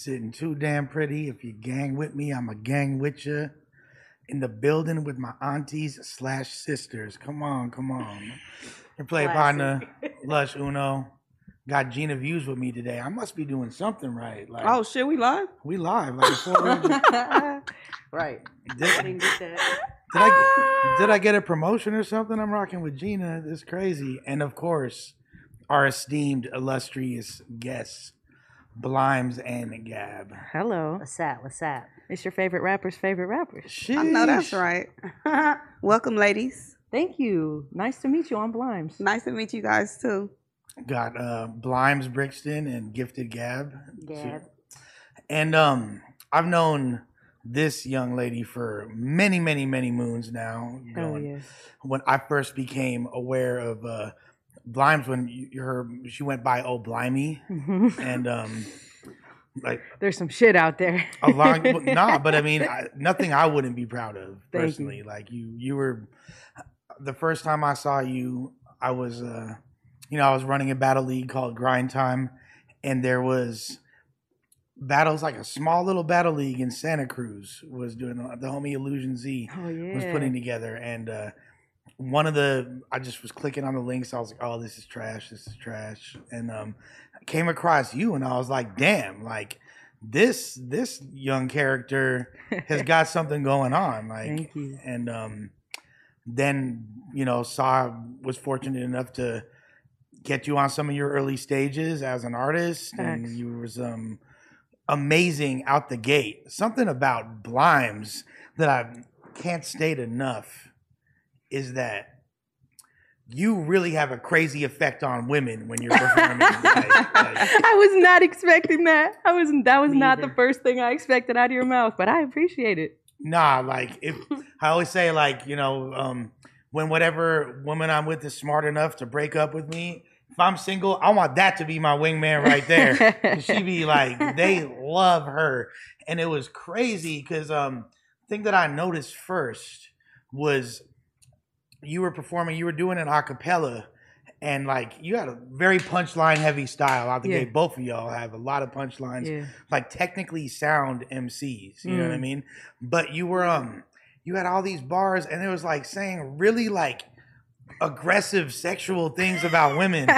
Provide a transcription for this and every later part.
Sitting too damn pretty. If you gang with me, I'm a gang with you. In the building with my aunties slash sisters. Come on, come on. Your play partner, Lush Uno. Got Gina Views with me today. I must be doing something right. Like Oh shit, we live? we live. Like right. did, did I did I ah! get a promotion or something? I'm rocking with Gina. It's crazy. And of course, our esteemed, illustrious guests, Blimes and Gab. Hello. What's up? What's up? It's your favorite rapper's favorite rapper. I know that's right. Welcome, ladies. Thank you. Nice to meet you on Blimes. Nice to meet you guys too. Got uh Blimes Brixton and Gifted Gab. Gab. And um I've known this young lady for many, many, many moons now. Hell Going- yeah. When I first became aware of uh Blimes when you, her she went by Oh Blimey and um like There's some shit out there. a lot well, nah but i mean I, nothing i wouldn't be proud of Thank you. personally like you you were the first time i saw you i was uh you know i was running a battle league called grind time and there was battles like a small little battle league in santa cruz was doing the, the homie illusion z oh yeah. was putting together and uh one of the i just was clicking on the links. I was like oh this is trash this is trash. And um I came across you and i was like damn like this this young character has got something going on like and um then you know saw was fortunate enough to get you on some of your early stages as an artist. And you was um amazing out the gate. Something about blimes that i can't state enough is that you really have a crazy effect on women when you're performing like, like, I was not expecting that. I was that was not the first thing I expected out of your mouth, but I appreciate it. Nah, like if I always say, like you know, um, when whatever woman I'm with is smart enough to break up with me, if I'm single, I want that to be my wingman right there. She be like, they love her, and it was crazy because um, thing that I noticed first was you were performing, you were doing an acapella. And like you had a very punchline heavy style out the Yeah. gate. Both of y'all have a lot of punchlines Yeah. like technically sound MCs. You know what I Mm. mean? But you were um you had all these bars and it was like saying really like aggressive sexual things about women.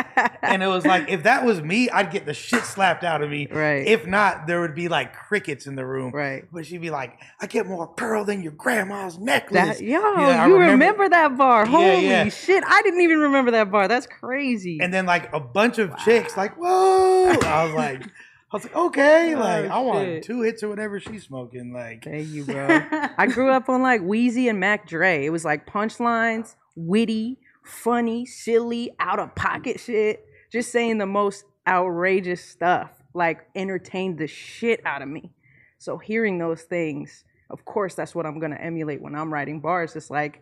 and it was like if that was me, I'd get the shit slapped out of me. Right. If not, there would be like crickets in the room. Right. But she'd be like, I get more pearl than your grandma's necklace. That, yo, Yeah, you remember, that bar? Yeah, Holy yeah. shit! I didn't even remember that bar. That's crazy. And then like a bunch of chicks like, whoa. I was like I was like, okay, Oh, like I want two hits or whatever she's smoking. Like Thank you, bro. I grew up on like Weezy and Mac Dre. It was like punchlines, witty, funny, silly, out of pocket shit. Just saying the most outrageous stuff. Like entertained the shit out of me. So hearing those things, of course, that's what I'm gonna emulate when I'm writing bars. It's like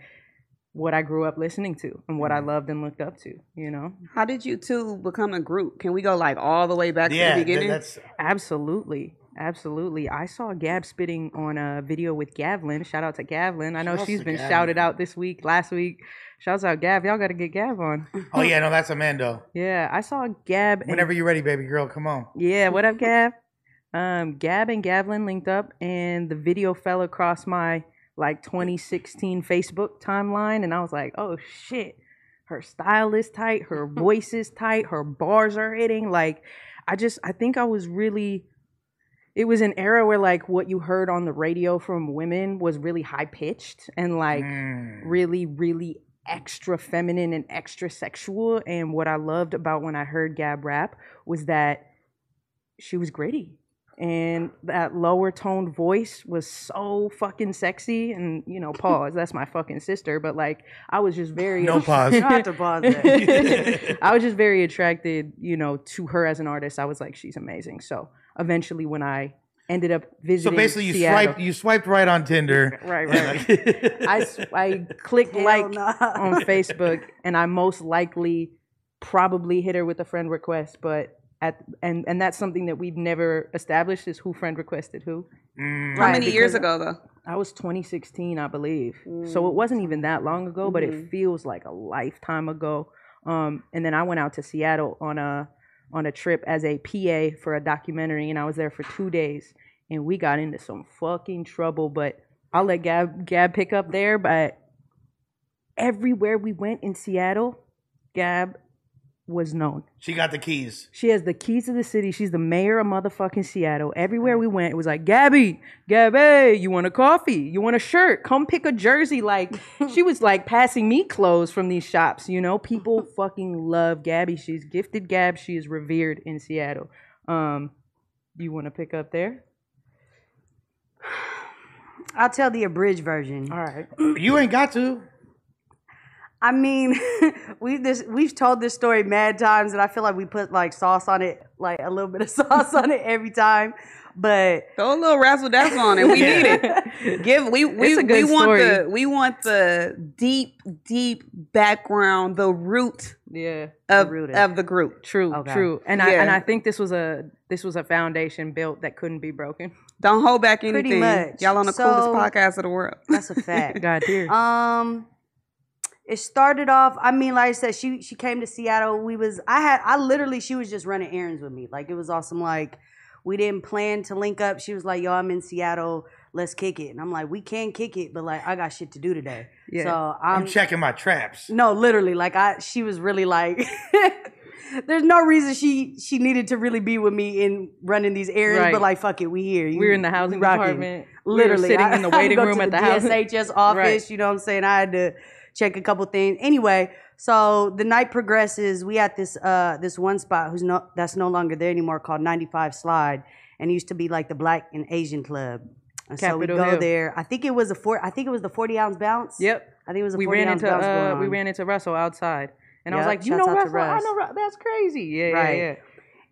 what I grew up listening to and what I mm. loved and looked up to. You know. How did you two become a group? Can we go like all the way back yeah, to the th- beginning? that's Absolutely. Absolutely. I saw Gab spitting on a video with Gavlyn. Shout out to Gavlyn. I know Shouts she's been shouted out this week, last week. Shouts out Gab. Y'all got to get Gab on. Oh yeah, no, that's Amando. Yeah, I saw Gab. And, Whenever you're ready, baby girl, come on. yeah, what up, Gab? Um, Gab and Gavlyn linked up, and the video fell across my like 2016 Facebook timeline, and I was like, oh shit, her style is tight, her voice is tight, her bars are hitting. Like, I just, I think I was really it was an era where like what you heard on the radio from women was really high pitched and like Mm. really really extra feminine and extra sexual and what i loved about when i heard gab rap was that she was gritty and that lower toned voice was so fucking sexy and you know pause that's my fucking sister but like i was just very No pause. Have to pause. I was just very attracted, you know, to her as an artist. I was like, she's amazing. So eventually, when I ended up visiting. So basically, you Seattle, swiped you swiped right on Tinder. right, right. I clicked Hell like nah. on Facebook, and I most likely probably hit her with a friend request, but. At, and and that's something that we've never established is who friend requested who. Mm. How Right, many years ago though? I was 2016, I believe. So it wasn't even that long ago, but it feels like a lifetime ago. Um, and then I went out to Seattle on a on a trip as a PA for a documentary, and I was there for two days, and we got into some fucking trouble. But I'll let Gab Gab pick up there. But everywhere we went in Seattle, Gab was known. She got the keys. She has the keys to the city. She's the mayor of motherfucking Seattle. Everywhere we went, it was like, Gabby, Gabby, you want a coffee? You want a shirt? Come pick a jersey. Like, she was like passing me clothes from these shops, you know? People fucking love Gabby. She's gifted Gab. She is revered in Seattle. Um, you want to pick up there? I'll tell the abridged version. All right. You ain't got to. I mean, we this we've told this story mad times, and I feel like we put like sauce on it, like a little bit of sauce on it every time. But Throw a little razzle dazzle on it. We need it. Give we we, It's a we want story. the we want the deep deep background, the root Yeah. of root of the group. True, Okay. true. And I and I think this was a this was a foundation built that couldn't be broken. Don't hold back anything. Y'all on the So- coolest podcast of the world. that's a fact. God dear. Um, it started off. I mean, like I said, she she came to Seattle. We was I had I literally she was just running errands with me. Like it was awesome. Like we didn't plan to link up. She was like, "Yo, I'm in Seattle. Let's kick it." And I'm like, "We can kick it, but like I got shit to do today." Yeah. So I'm I'm checking my traps. no, literally, like I she was really like. There's no reason she she needed to really be with me in running these errands, Right. but like fuck it, we here. You- we're in the housing rocking. department. We Literally, sitting I- in the I had to waiting room to at the the housing. DSHS office. Right. You know what I'm saying? I had to check a couple things. Anyway, so the night progresses. We at this uh this one spot who's no that's no longer there anymore called 95 Slide, and it used to be like the Black and Asian club. And so we go Hill. there. I think it was a four. I think it was the 40 ounce bounce. Yep. I think it was a We 40 ran ounce into bounce uh, we ran into Russell outside, and I was like, "You shouts know Russell? I know Russ. That's crazy." Yeah, Right. yeah, yeah.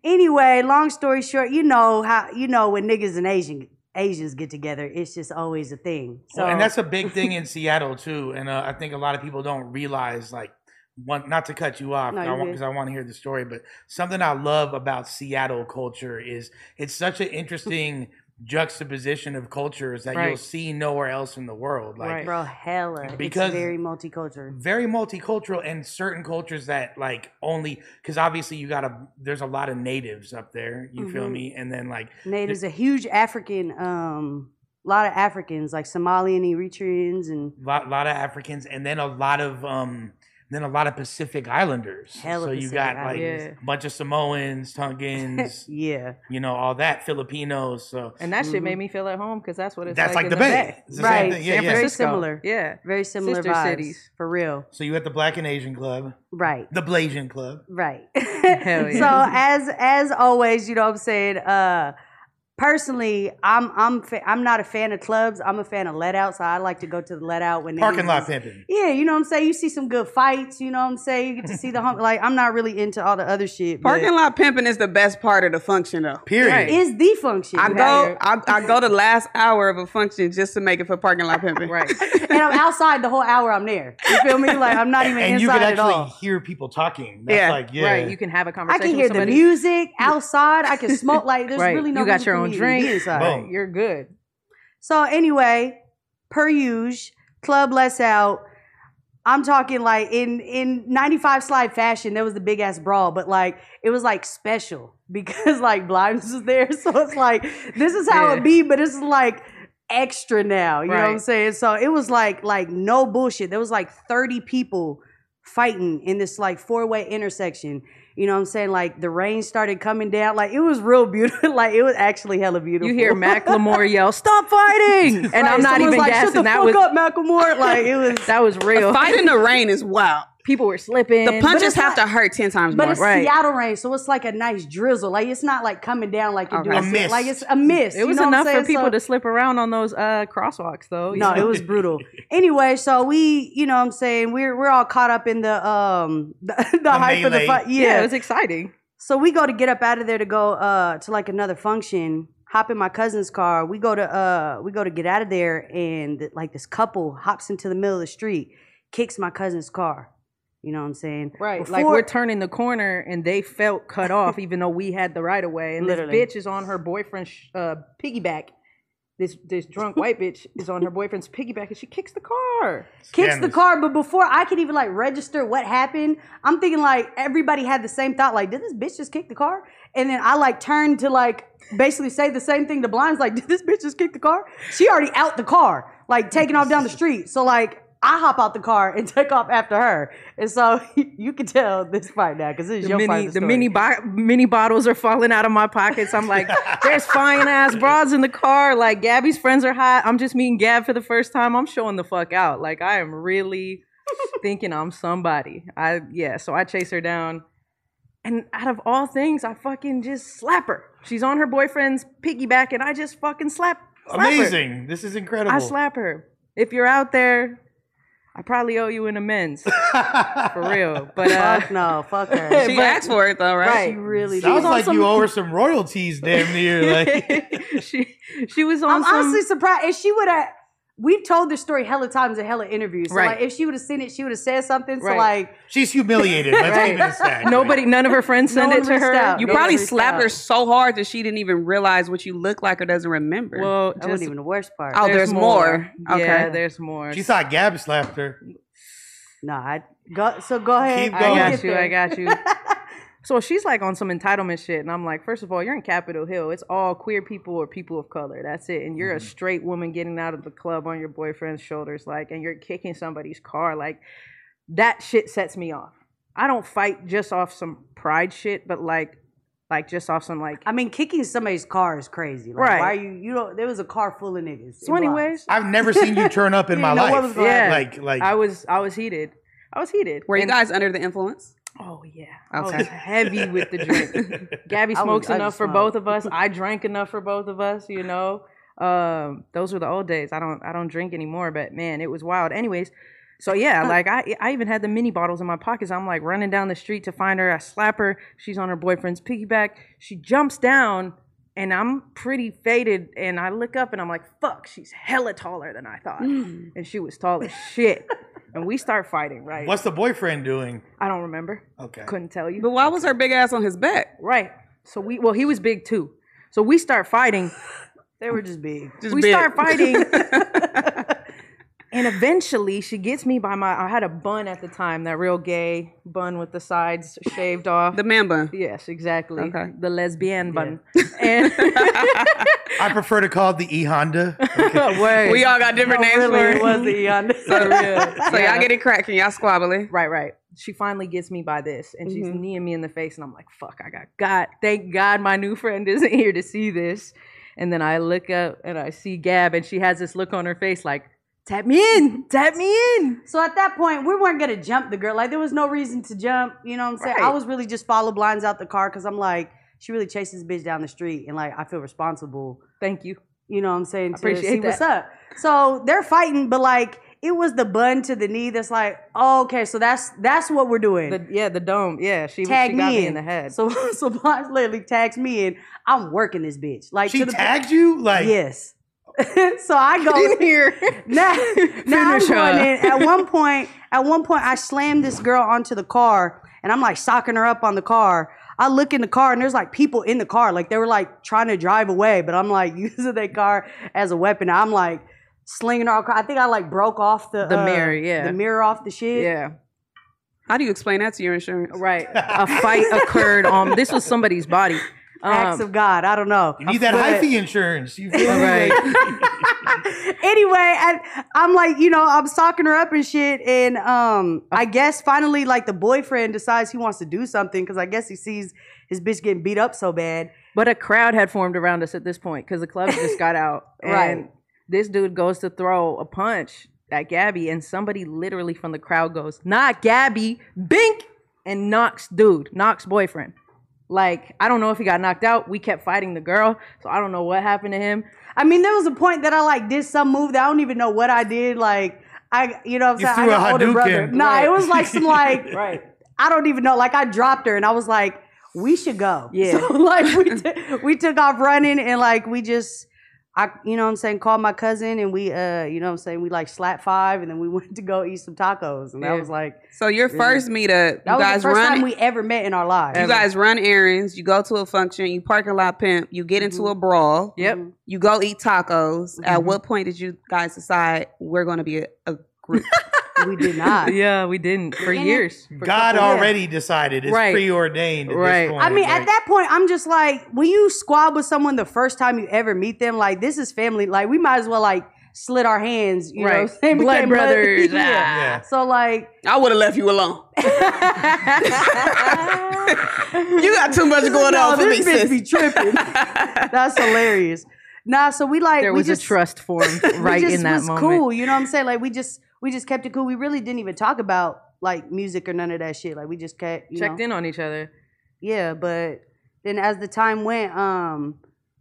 Anyway, long story short, you know how you know when niggas and Asian Asians get together, it's just always a thing. So Well, and that's a big thing in Seattle too. And uh, I think a lot of people don't realize, like, one, not to cut you off, because you're I, want- good. 'cause I want to hear the story, but something I love about Seattle culture is it's such an interesting juxtaposition of cultures that you'll see nowhere else in the world. Like, Right. bro, hella. Because- it's very multicultural. very multicultural and certain cultures that like only because obviously you gotta there's a lot of natives up there you feel Mhm. me and then like Natives, a huge African, um, lot of Africans like Somalian Eritreans and lot, lot of africans and then a lot of um then a lot of pacific islanders Hella so you got like Yeah. a bunch of samoans tongans yeah, you know all that filipinos so And that Mm-hmm. shit made me feel at home because that's what it's that's like, like, in the bay, It's the same Right. thing. yeah San yeah Very Francisco. similar. Yeah. very similar Sister vibes cities. for real. so you at the black and asian club Right. the blasian club Right. Hell yeah. So as as always, you know what I'm saying, uh personally, I'm I'm fa- I'm not a fan of clubs. I'm a fan of let out, so I like to go to the let out when parking lot pimping Yeah, you know what I'm saying? You see some good fights, you know what I'm saying? You get to see the hum- like I'm not really into all the other shit. but Parking lot pimping is the best part of the function though. period Right. is the function. I go have- I, I go the last hour of a function just to make it for parking lot pimping. Right. and I'm outside the whole hour I'm there. You feel me? Like I'm not even and you inside can at actually all. hear people talking that's Yeah. like yeah Right. You can have a conversation. I can hear with the music outside. I can smoke like there's Right. really no you got your own be drink. inside. Boom. You're good. So anyway, per usual, club lets out. I'm talking like in in 95 slide fashion, there was the big ass brawl, but like it was like special because like Blimes was there. So it's like this is how Yeah. it be, but it's like extra now. You know what I'm saying? So it was like like no bullshit. There was like 30 people fighting in this like four-way intersection. You know what I'm saying? Like the rain started coming down. Like it was real beautiful. like it was actually hella beautiful. You hear Macklemore yell, "Stop fighting!" And I'm not someone even like, Shut gassing. the That fuck was up, Macklemore. Like it was. that was real. Fight in the rain is wild. People were slipping. The punches have not- to hurt ten times But more. it's Right. Seattle rain, so it's like a nice drizzle. Like it's not like coming down like you're Okay. doing. A mist. Like it's a mist. It was you know enough for people So- to slip around on those uh, crosswalks, though. No, know? it was brutal. Anyway, so we, you know what I'm saying, we're we're all caught up in the um the, the, hype of the fight. yeah, Yeah. it was exciting. so we go to get up out of there to go uh to like another function. Hop in my cousin's car. We go to uh we go to get out of there and like this couple hops into the middle of the street, kicks my cousin's car. You know what I'm saying? Right. like we're turning the corner and they felt cut off even though we had the right of way. And Literally. this bitch is on her boyfriend's uh, piggyback. This this drunk white bitch is on her boyfriend's piggyback and she kicks the car. kicks the Scandalous. car, but before I could even like register what happened, I'm thinking like everybody had the same thought, like, did this bitch just kick the car? And then I like turned to like basically say the same thing to Blimes, like, did this bitch just kick the car? She already out the car, like taking off down the street. So like I hop out the car and take off after her. And so you can tell this fight now, because this is The your mini, part of the story. mini, bo- mini bottles are falling out of my pockets. I'm like, there's fine ass bras in the car. Like Gabby's friends are hot. I'm just meeting Gab for the first time. I'm showing the fuck out. Like I am really thinking I'm somebody. I yeah. So I chase her down, and out of all things, I fucking just slap her. She's on her boyfriend's piggyback, and I just fucking slap. slap her. Amazing. This is incredible. I slap her. If you're out there, I probably owe you an amends for real. But uh, Fuck no, fuck her. She asked for it though, right? She really Sounds like some- you owe her some royalties, damn near. Like, she she was on I'm some. honestly surprised if she would have. We've told this story hella times in hella interviews. So Right. like, if she would have seen it, she would have said something. So Right. like, she's humiliated. Let's Right. leave it that. Nobody, none of her friends No sent one it to her. out. You Yeah, probably slapped out. her so hard that she didn't even realize what you look like or doesn't remember. Well, that wasn't even the worst part. Oh, there's more. Okay. Yeah, there's more. She thought Gab slapped her. No, I go. So go ahead. Keep going. I got you. I got you. so she's like on some entitlement shit, and I'm like, first of all, you're in Capitol Hill. It's all queer people or people of color. That's it. And you're a mm-hmm. straight woman getting out of the club on your boyfriend's shoulders, like, and you're kicking somebody's car. Like, that shit sets me off. I don't fight just off some pride shit, but like, like just off some like. I mean, kicking somebody's car is crazy. Like, Right. Why are you? You know, there was a car full of niggas. So, anyways, I've never seen you turn up in my life. what was going yeah, Like, like I was, I was heated. I was heated. Were you And- guys under the influence? Oh yeah. I Okay. was heavy with the drink. Gabby was- smokes enough for both of us. I drank enough for both of us, you know. Um, those were the old days. I don't I don't drink anymore, but man, it was wild. Anyways, so yeah, like I I even had the mini bottles in my pockets. I'm like running down the street to find her. I slap her. She's on her boyfriend's piggyback. She jumps down and I'm pretty faded and I look up and I'm like, fuck, she's hella taller than I thought. Hmm. And she was tall as shit. and we start fighting, right? what's the boyfriend doing? I don't remember. Okay. Couldn't tell you. But why was her big ass on his back? Right. So we well, he was big too. So we start fighting. They were just big. Just we big. start fighting. and eventually she gets me by my I had a bun at the time, that real gay bun with the sides shaved off. The man bun. yes, exactly. Okay. The lesbian bun. And I prefer to call it the E Honda. Okay. We all got different names really, for it it. was the Eon. So, so y'all get it cracking, y'all squabbly. Right, right. She finally gets me by this, and she's Mhm. kneeing me in the face, and I'm like, "Fuck! I got God. Thank God, my new friend isn't here to see this." And then I look up and I see Gab, and she has this look on her face, like, "Tap me in, tap me in." So at that point, we weren't gonna jump the girl. Like there was no reason to jump. You know what I'm saying? I was really just follow Blimes out the car because I'm like, she really chases this bitch down the street, and like I feel responsible. Thank you. You know what I'm saying? To appreciate see what's that. up. So they're fighting, but like it was the bun to the knee that's like, oh, okay, so that's that's what we're doing. The yeah, the dome. Yeah, she Tag she got me me in. in the head. So so Blimes literally tags me in. I'm working this bitch. Like She to the tagged you? Like, Yes. so I go in here. now, now I'm going in. At one point, at one point, I slammed this girl onto the car, and I'm like socking her up on the car. I look in the car, and there's like people in the car, like they were like trying to drive away, but I'm like using that car as a weapon. I'm like slinging her. Across. I think I like broke off the The uh, mirror, yeah. the mirror off the shit. yeah, How do you explain that to your insurance? right. A fight occurred on. This was somebody's body. Acts Um, of God. I don't know. You need that But- hyphy insurance. You feel me? Right. anyway, and I'm like, you know, I'm stalking her up and shit, and um, I guess finally, like the boyfriend decides he wants to do something because I guess he sees his bitch getting beat up so bad. But a crowd had formed around us at this point because the club just got out. And Right. this dude goes to throw a punch at Gabby, and somebody literally from the crowd goes, Not Gabby, bink, and knocks dude, knocks boyfriend. Like, I don't know if he got knocked out. We kept fighting the girl, so I don't know what happened to him. I mean, there was a point that I like did some move that I don't even know what I did. Like, I, you know, what I'm You saying threw I a got older Hadouken. brother. Nah, Right. it was like some like Right. I don't even know. Like I dropped her and I was like, we should go. Yeah. So like we t- we took off running and like we just I you know what I'm saying, called my cousin and we uh you know what I'm saying, we like slapped five and then we went to go eat some tacos. And that was like So your first meetup, that you was guys the first run time we ever met in our lives. you guys run errands, you go to a function, you parking lot pimp, you get into mm-hmm. a brawl, Yep. Mm-hmm. you go eat tacos. At mm-hmm. what point did you guys decide we're going to be a, a group? we did not. Yeah, we didn't for And it- years. For God couple- already decided. It's Right. preordained. At Right. This point. I mean, Like, at that point, I'm just like, when you squab with someone the first time you ever meet them, like this is family. Like we might as well like slit our hands, you Right. what I'm saying? Blood brothers, yeah. ah. Yeah. So like, I would have left you alone. you got too much going no, on for me, this bitch sis. be tripping. That's hilarious. Nah, so we like There we was just a trust formed we right just in that was moment. cool. You know what I'm saying? Like we just we just kept it cool. We really didn't even talk about like music or none of that shit. Like we just kept you Checked know, in on each other. Yeah, but then as the time went, um,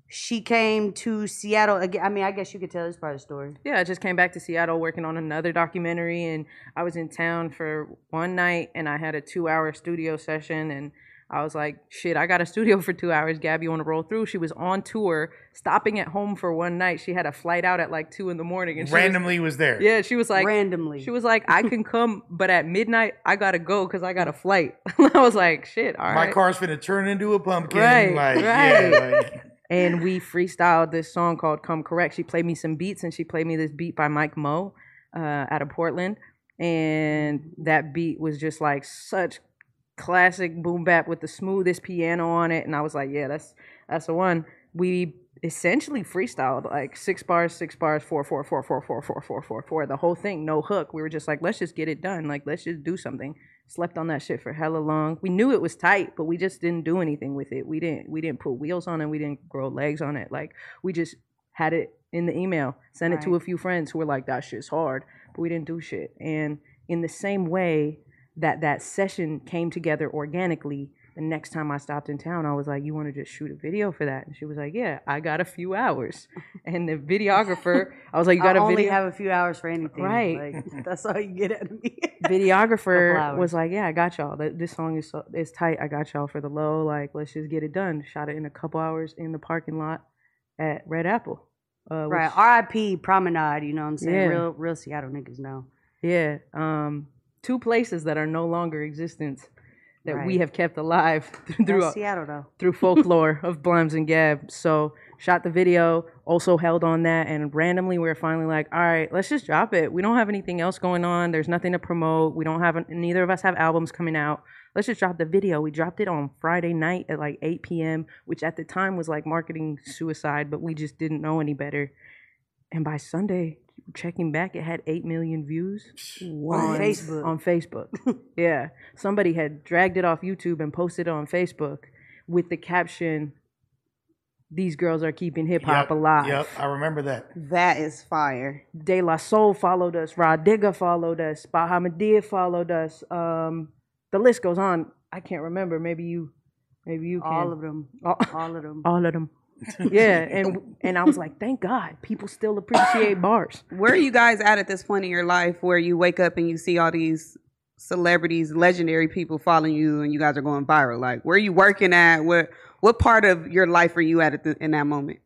she came to Seattle again. I mean, I guess you could tell this part of the story. Yeah, I just came back to Seattle working on another documentary, and I was in town for one night, and I had a two-hour studio session, and I was like, "Shit, I got a studio for two hours. Gabby, you want to roll through?" She was on tour, stopping at home for one night. She had a flight out at like two in the morning, and she was- randomly was, there. yeah, she was like, Randomly. she was like, "I can come, but at midnight I gotta go because I got a flight." I was like, "Shit, all My right." car's finna turn into a pumpkin. Right, like, right. Yeah, like, and we freestyled this song called "Come Correct." She played me some beats, and she played me this beat by Mike Moe uh, out of Portland, and that beat was just like such classic boom bap with the smoothest piano on it, and I was like, "Yeah, that's that's the one." We essentially freestyled like six bars, six bars, four, four, four, four, four, four, four, four, four. The whole thing, no hook. We were just like, let's just get it done. Like, let's just do something. Slept on that shit for hella long. We knew it was tight, but we just didn't do anything with it. We didn't. We didn't put wheels on it. We didn't grow legs on it. Like, we just had it in the email, sent it to a few friends who were like, that shit's hard, but we didn't do shit. And in the same way that that session came together organically, the next time I stopped in town, I was like, "You want to just shoot a video for that?" And she was like, "Yeah, I got a few hours." And the videographer, I was like, "You got I a only video?" have a few hours for anything. Right. Like, that's all you get out of me. videographer was like, "Yeah, I got y'all. This song is so, is tight. I got y'all for the low. Like, let's just get it done." Shot it in a couple hours in the parking lot at Red Apple. Uh, which- right. R.I.P. Promenade. You know what I'm saying? Yeah. Real, real Seattle niggas know. Yeah. Um, two places that are no longer existence that we have kept alive through Seattle though. through folklore of Blimes and Gab. So shot the video, also held on that, and randomly we are finally like, all right, let's just drop it. We don't have anything else going on. There's nothing to promote. We don't have neither of us have albums coming out. Let's just drop the video. We dropped it on Friday night at like 8 p.m., which at the time was like marketing suicide, but we just didn't know any better. And by Sunday, checking back, it had 8 million views On Facebook. on Facebook. yeah. Somebody had dragged it off YouTube and posted it on Facebook with the caption, These girls are keeping hip hop yep, alive. Yep, I remember that. That is fire. De La Soul followed us, Rah Digga followed us, Bahamadia followed us. Um, the list goes on. I can't remember. Maybe you maybe you can. All of them. All, All of them. all of them. yeah, and and I was like, thank God, people still appreciate bars. Where are you guys at at this point in your life where you wake up and you see all these celebrities, legendary people following you, and you guys are going viral? Like, where are you working at? What what part of your life are you at, at the, in that moment?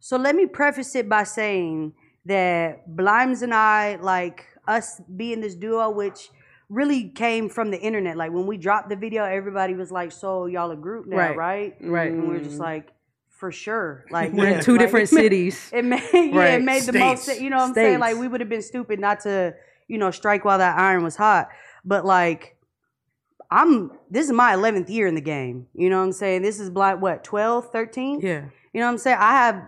So let me preface it by saying that Blimes and I, like us being this duo, which really came from the internet. Like when we dropped the video, everybody was like, "So y'all a group now, Right. right?" Right. And we are just mm. like, "For sure." Like We're in two like, different cities. It made yeah, it Right. made the most. You know what I'm saying? Like we would have been stupid not to, you know, strike while that iron was hot. But like, I'm. This is my 11th year in the game. You know what I'm saying? This is like what 12, 13. Yeah. You know what I'm saying? I have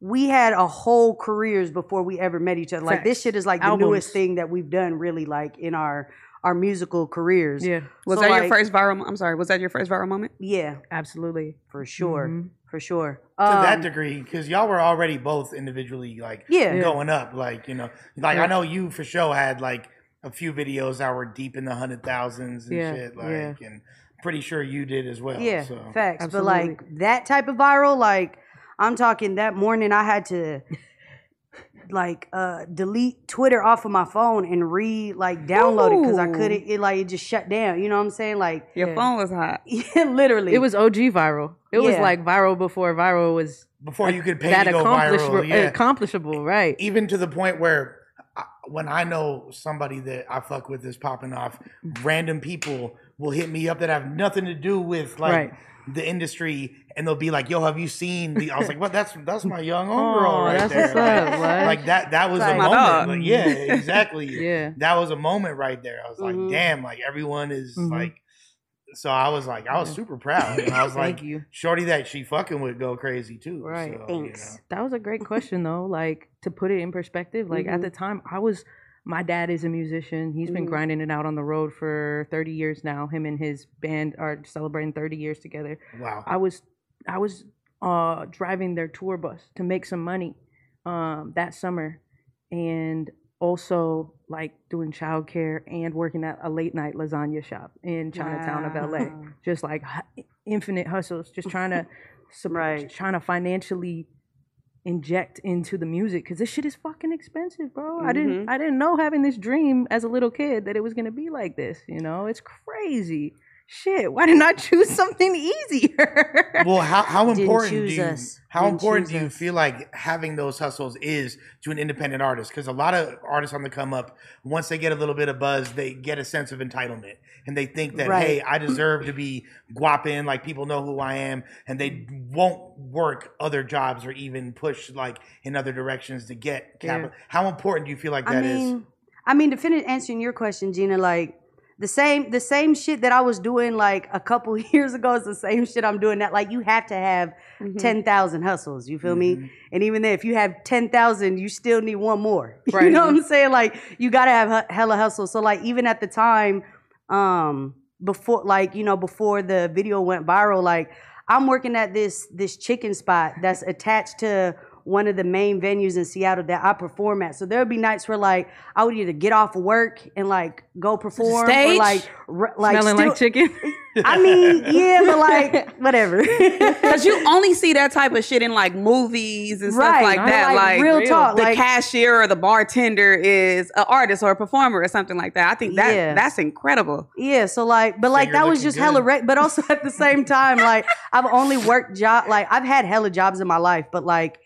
we had a whole careers before we ever met each other. Like this shit is like the Albums. newest thing that we've done really like in our our musical careers. Yeah, Was So, that like- your first viral? I'm sorry. Was that your first viral moment? Yeah, absolutely. for sure. Mhm. For sure. to that Um, degree because y'all were already both individually like Yeah. Yeah. going up like you know like i know you for sure had like a few videos that were deep in the hundred thousands and Yeah, shit like yeah. and pretty sure you did as well Yeah, so facts. Absolutely. But like that type of viral, like I'm talking that morning, I had to like uh delete Twitter off of my phone and re like download it because I couldn't. It like it just shut down. You know what I'm saying? Like Your Yeah. phone was hot. yeah, literally. It was OG viral. It was like viral before viral was before you could pay that to go accomplishable. viral yeah Accomplishable, right? even to the point where I, when I know somebody that I fuck with is popping off, random people will hit me up that have nothing to do with like Right. The industry, and they'll be like, "Yo, have you seen?" The, I was like, "What? That's that's my young homegirl Aw, right there." like, like that. That was Like a moment. Like, yeah, exactly. Yeah. that was a moment right there. I was like, Mhm. "Damn!" Like everyone is Mhm. like. So I was like, I was super proud, and I was like, you. "Shorty, that she fucking would go crazy too." Right. So, you Thanks. know. That was a great question though. Like to put it in perspective, like at Mhm. the time I was my dad is a musician. He's been Mhm. grinding it out on the road for 30 years now. Him and his band are celebrating 30 years together. Wow. I was I was uh driving their tour bus to make some money um that summer and also like doing childcare and working at a late night lasagna shop in Chinatown of LA. Just like infinite hustles, just trying to Right. trying to financially inject into the music because this shit is fucking expensive, bro. I didn't Mhm. I didn't know having this dream as a little kid that it was gonna be like this. You know, it's crazy. Shit, why didn't I choose something easier? well how, how important do you us. how Didn't important do you us. feel like having those hustles is to an independent artist because a lot of artists on the come up once they get a little bit of buzz they get a sense of entitlement and they think that Right. hey i deserve to be guapping like people know who i am and they won't work other jobs or even push like in other directions to get capital how important do you feel like I that is? mean, I mean, to finish answering your question, Gina, like the same the same shit that I was doing like a couple years ago is the same shit I'm doing now. Like you have to have Mhm. ten thousand hustles. You feel Mm-hmm. me? And even then, if you have ten thousand, you still need one more. Right. You know what I'm saying? Like you gotta have hella hustle. So like even at the time, um, before like you know before the video went viral, like I'm working at this this chicken spot that's attached to one of the main venues in Seattle that I perform at. So there would be nights where like I would either get off of work and like go perform or stage? like r- like Smelling still- like chicken. I mean, yeah, but like whatever. Because you only see that type of shit in like movies and right, stuff like but, that. Like, real, real. talk, the like cashier or the bartender is an artist or a performer or something like that. I think that Yeah. that's incredible. Yeah, so like, but like you're that was looking just hella, good. re- but also at the same time, like I've only worked job, like I've had hella jobs in my life, but like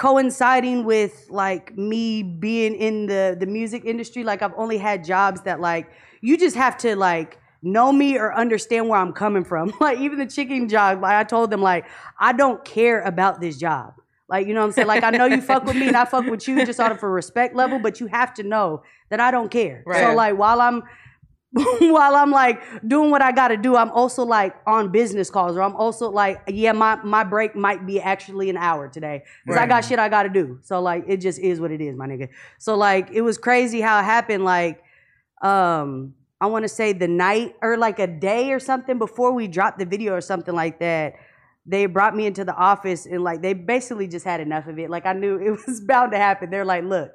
coinciding with like me being in the the music industry, like I've only had jobs that like you just have to like know me or understand where I'm coming from. Like even the chicken job, like I told them like I don't care about this job. Like you know what I'm saying? Like I know you fuck with me and I fuck with you just out of a respect level, but you have to know that I don't care. So like while I'm while I'm like doing what I gotta do, I'm also like on business calls, or I'm also like, yeah, my my break might be actually an hour today because I got shit I gotta do. So like, it just is what it is, my nigga. So like, it was crazy how it happened. Like, um, I want to say the night or like a day or something before we dropped the video or something like that. They brought me into the office and like they basically just had enough of it. Like I knew it was bound to happen. They're like, look,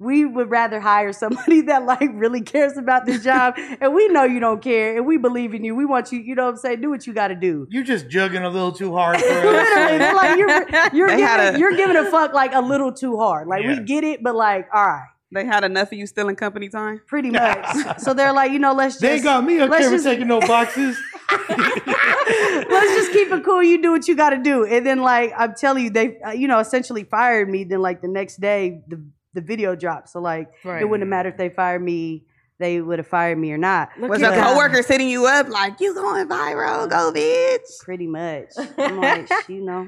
we would rather hire somebody that like really cares about this job and we know you don't care and we believe in you we want you you know what i'm saying do what you got to do You're just jugging a little too hard for literally us. they're like you're, you're, giving, a- you're giving a fuck like a little too hard like we get it but like all right They had enough of you stealing company time. pretty much so they're like you know let's just they ain't got me up let's there just- taking no boxes. let's just keep it cool. You do what you got to do. And then, like, I'm telling you, they, uh, you know, essentially fired me. Then, like, the next day, the, the video dropped. So, like, Right. it wouldn't have mattered if they fired me. They would have fired me or not. Was a coworker sitting you up like you going viral? Go bitch. Pretty much. I'm like, you know.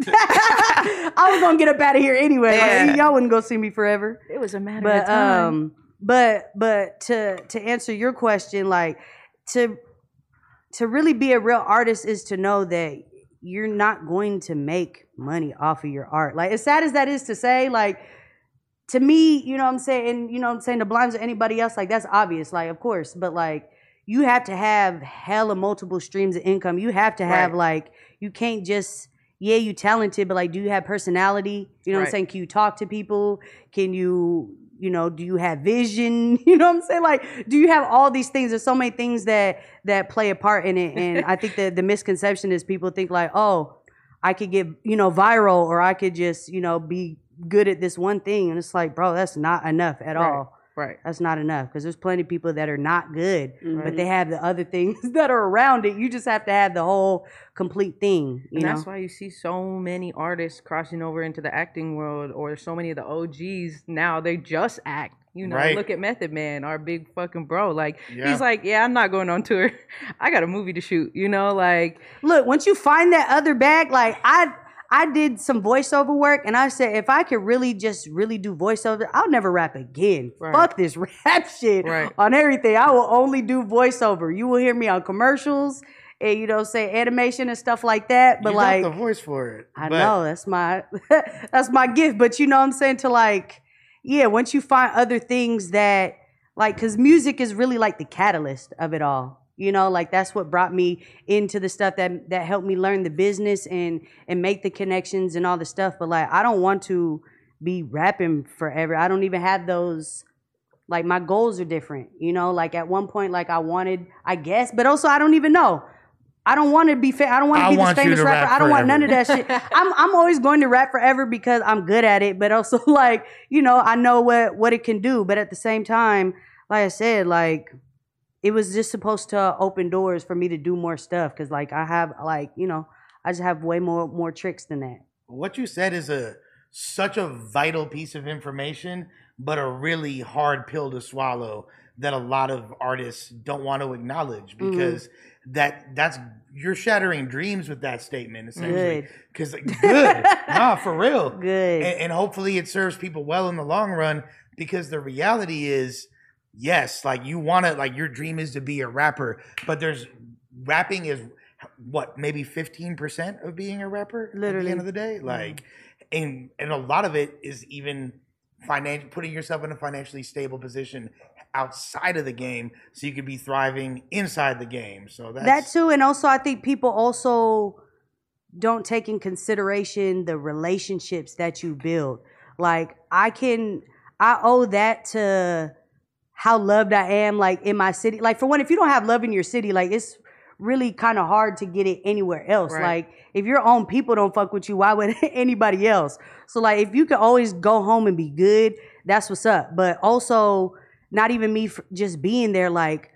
I was gonna get up out of here anyway. Like, y'all wouldn't go see me forever. It was a matter But of time. um, but but to to answer your question, like to to really be a real artist is to know that you're not going to make money off of your art. Like as sad as that is to say, like to me, you know what I'm saying, you know what I'm saying, the Blimes or anybody else, like that's obvious, like of course, but like you have to have hella multiple streams of income. You have to have Right. like you can't just yeah, you talented, but like do you have personality? You know what I'm saying? Can you talk to people? Can you you know, do you have vision? You know what I'm saying? Like, do you have all these things? There's so many things that that play a part in it. And I think that the misconception is people think like, oh, I could get, you know, viral or I could just, you know, be good at this one thing. And it's like, bro, that's not enough at Right. all. Right. That's not enough because there's plenty of people that are not good, Mm-hmm. but they have the other things that are around it. You just have to have the whole complete thing. You and know, that's why you see so many artists crossing over into the acting world, or so many of the OGs now they just act. You know, Right. look at Method Man, our big fucking bro. Like Yeah. he's like, yeah, I'm not going on tour. I got a movie to shoot. You know, like look, once you find that other bag, like I I did some voiceover work and I said if I could really just really do voiceover, I'll never rap again. Right. Fuck this rap shit Right. on everything. I will only do voiceover. You will hear me on commercials and you know say animation and stuff like that. But you like got the voice for it. I know that's my that's my gift, but you know what I'm saying to like yeah, once you find other things that like cuz music is really like the catalyst of it all. You know, like that's what brought me into the stuff that that helped me learn the business and and make the connections and all the stuff, but like I don't want to be rapping forever. I don't even have those like my goals are different, you know. Like at one point, like I wanted, I guess, but also I don't even know. I don't want to be. Fa- I don't want to be this famous rapper. rap I don't want none of that shit. I'm I'm always going to rap forever because I'm good at it, but also like you know I know what what it can do. But at the same time, like I said, like it was just supposed to open doors for me to do more stuff because like I have like you know I just have way more more tricks than that. what you said is a such a vital piece of information, but a really hard pill to swallow that a lot of artists don't want to acknowledge Mm-hmm. because that that's you're shattering dreams with that statement essentially. Good. Because good, nah, for real, Good. and, and hopefully it serves people well in the long run. Because the reality is, yes, like you want to, like your dream is to be a rapper, but there's rapping is what maybe 15% of being a rapper at the Literally. end of the day? Like and and a lot of it is even financial putting yourself in a financially stable position outside of the game so you could be thriving inside the game. So that's that too and also i think people also don't take in consideration the relationships that you build. Like i can i owe that to how loved i am like in my city like for one if you don't have love in your city like it's really kind of hard to get it anywhere else Right. like if your own people don't fuck with you why would anybody else so like if you can always go home and be good that's what's up but also not even me just being there like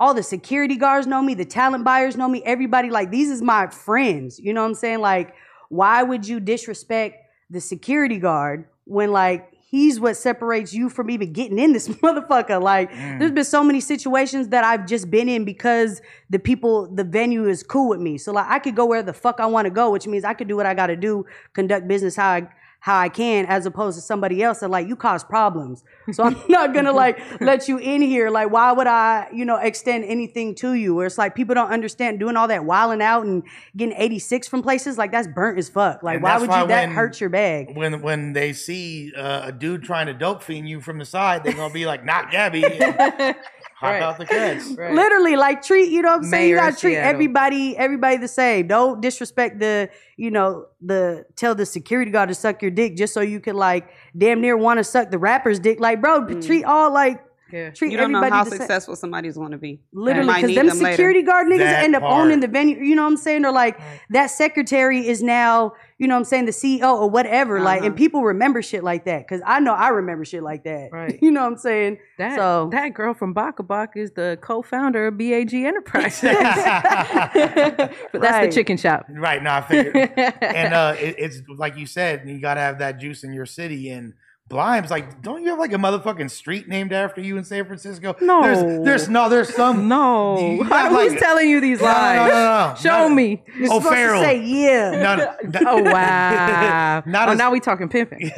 all the security guards know me, the talent buyers know me, everybody like these is my friends. You know what I'm saying? Like, why would you disrespect the security guard when like he's what separates you from even getting in this motherfucker? Like, mm. there's been so many situations that I've just been in because the people, the venue is cool with me. So like I could go where the fuck I want to go, which means I could do what I gotta do, conduct business how I how I can, as opposed to somebody else that like you cause problems. So I'm not gonna like let you in here. Like, why would I, you know, extend anything to you? Where it's like people don't understand doing all that wilding out and getting 86 from places, like that's burnt as fuck. Like, And why would why you that when- hurt your bag? when when they see uh, a dude trying to dope fiend you from the side they're gonna be like not gabby hop Right. out the cats right. Literally, like treat, you know what I'm saying? You Mayor of gotta treat Seattle. everybody, everybody the same. Don't disrespect the, you know, the tell the security guard to suck your dick just so you can like damn near want to suck the rapper's dick. Like, bro, mm. treat all like Yeah. treat You don't know everybody how the same. successful somebody's going to be. Literally, because need them, them later. security guard niggas That end up part. owning the venue. You know what I'm saying? Or like that secretary is now, you know what I'm saying, the CEO or whatever. Like, and Uh-huh. people remember shit like that. Cause I know I remember shit like that. Right. You know what I'm saying? That so that girl from Baka Baka is the co-founder of BAG Enterprises. but that's the chicken shop. right now i figured and uh, it, it's like you said, you got to have that juice in your city. And Blimes, like, don't you have like a motherfucking street named after you in San Francisco? No. there's, there's no, there's some. No, You got, who's like- telling you these No, no, lies? no, no, no. Show Not- me. you're Oh, supposed Farrell. to say yeah. No, no, no. Oh wow! Not oh, a- now we talking pimping.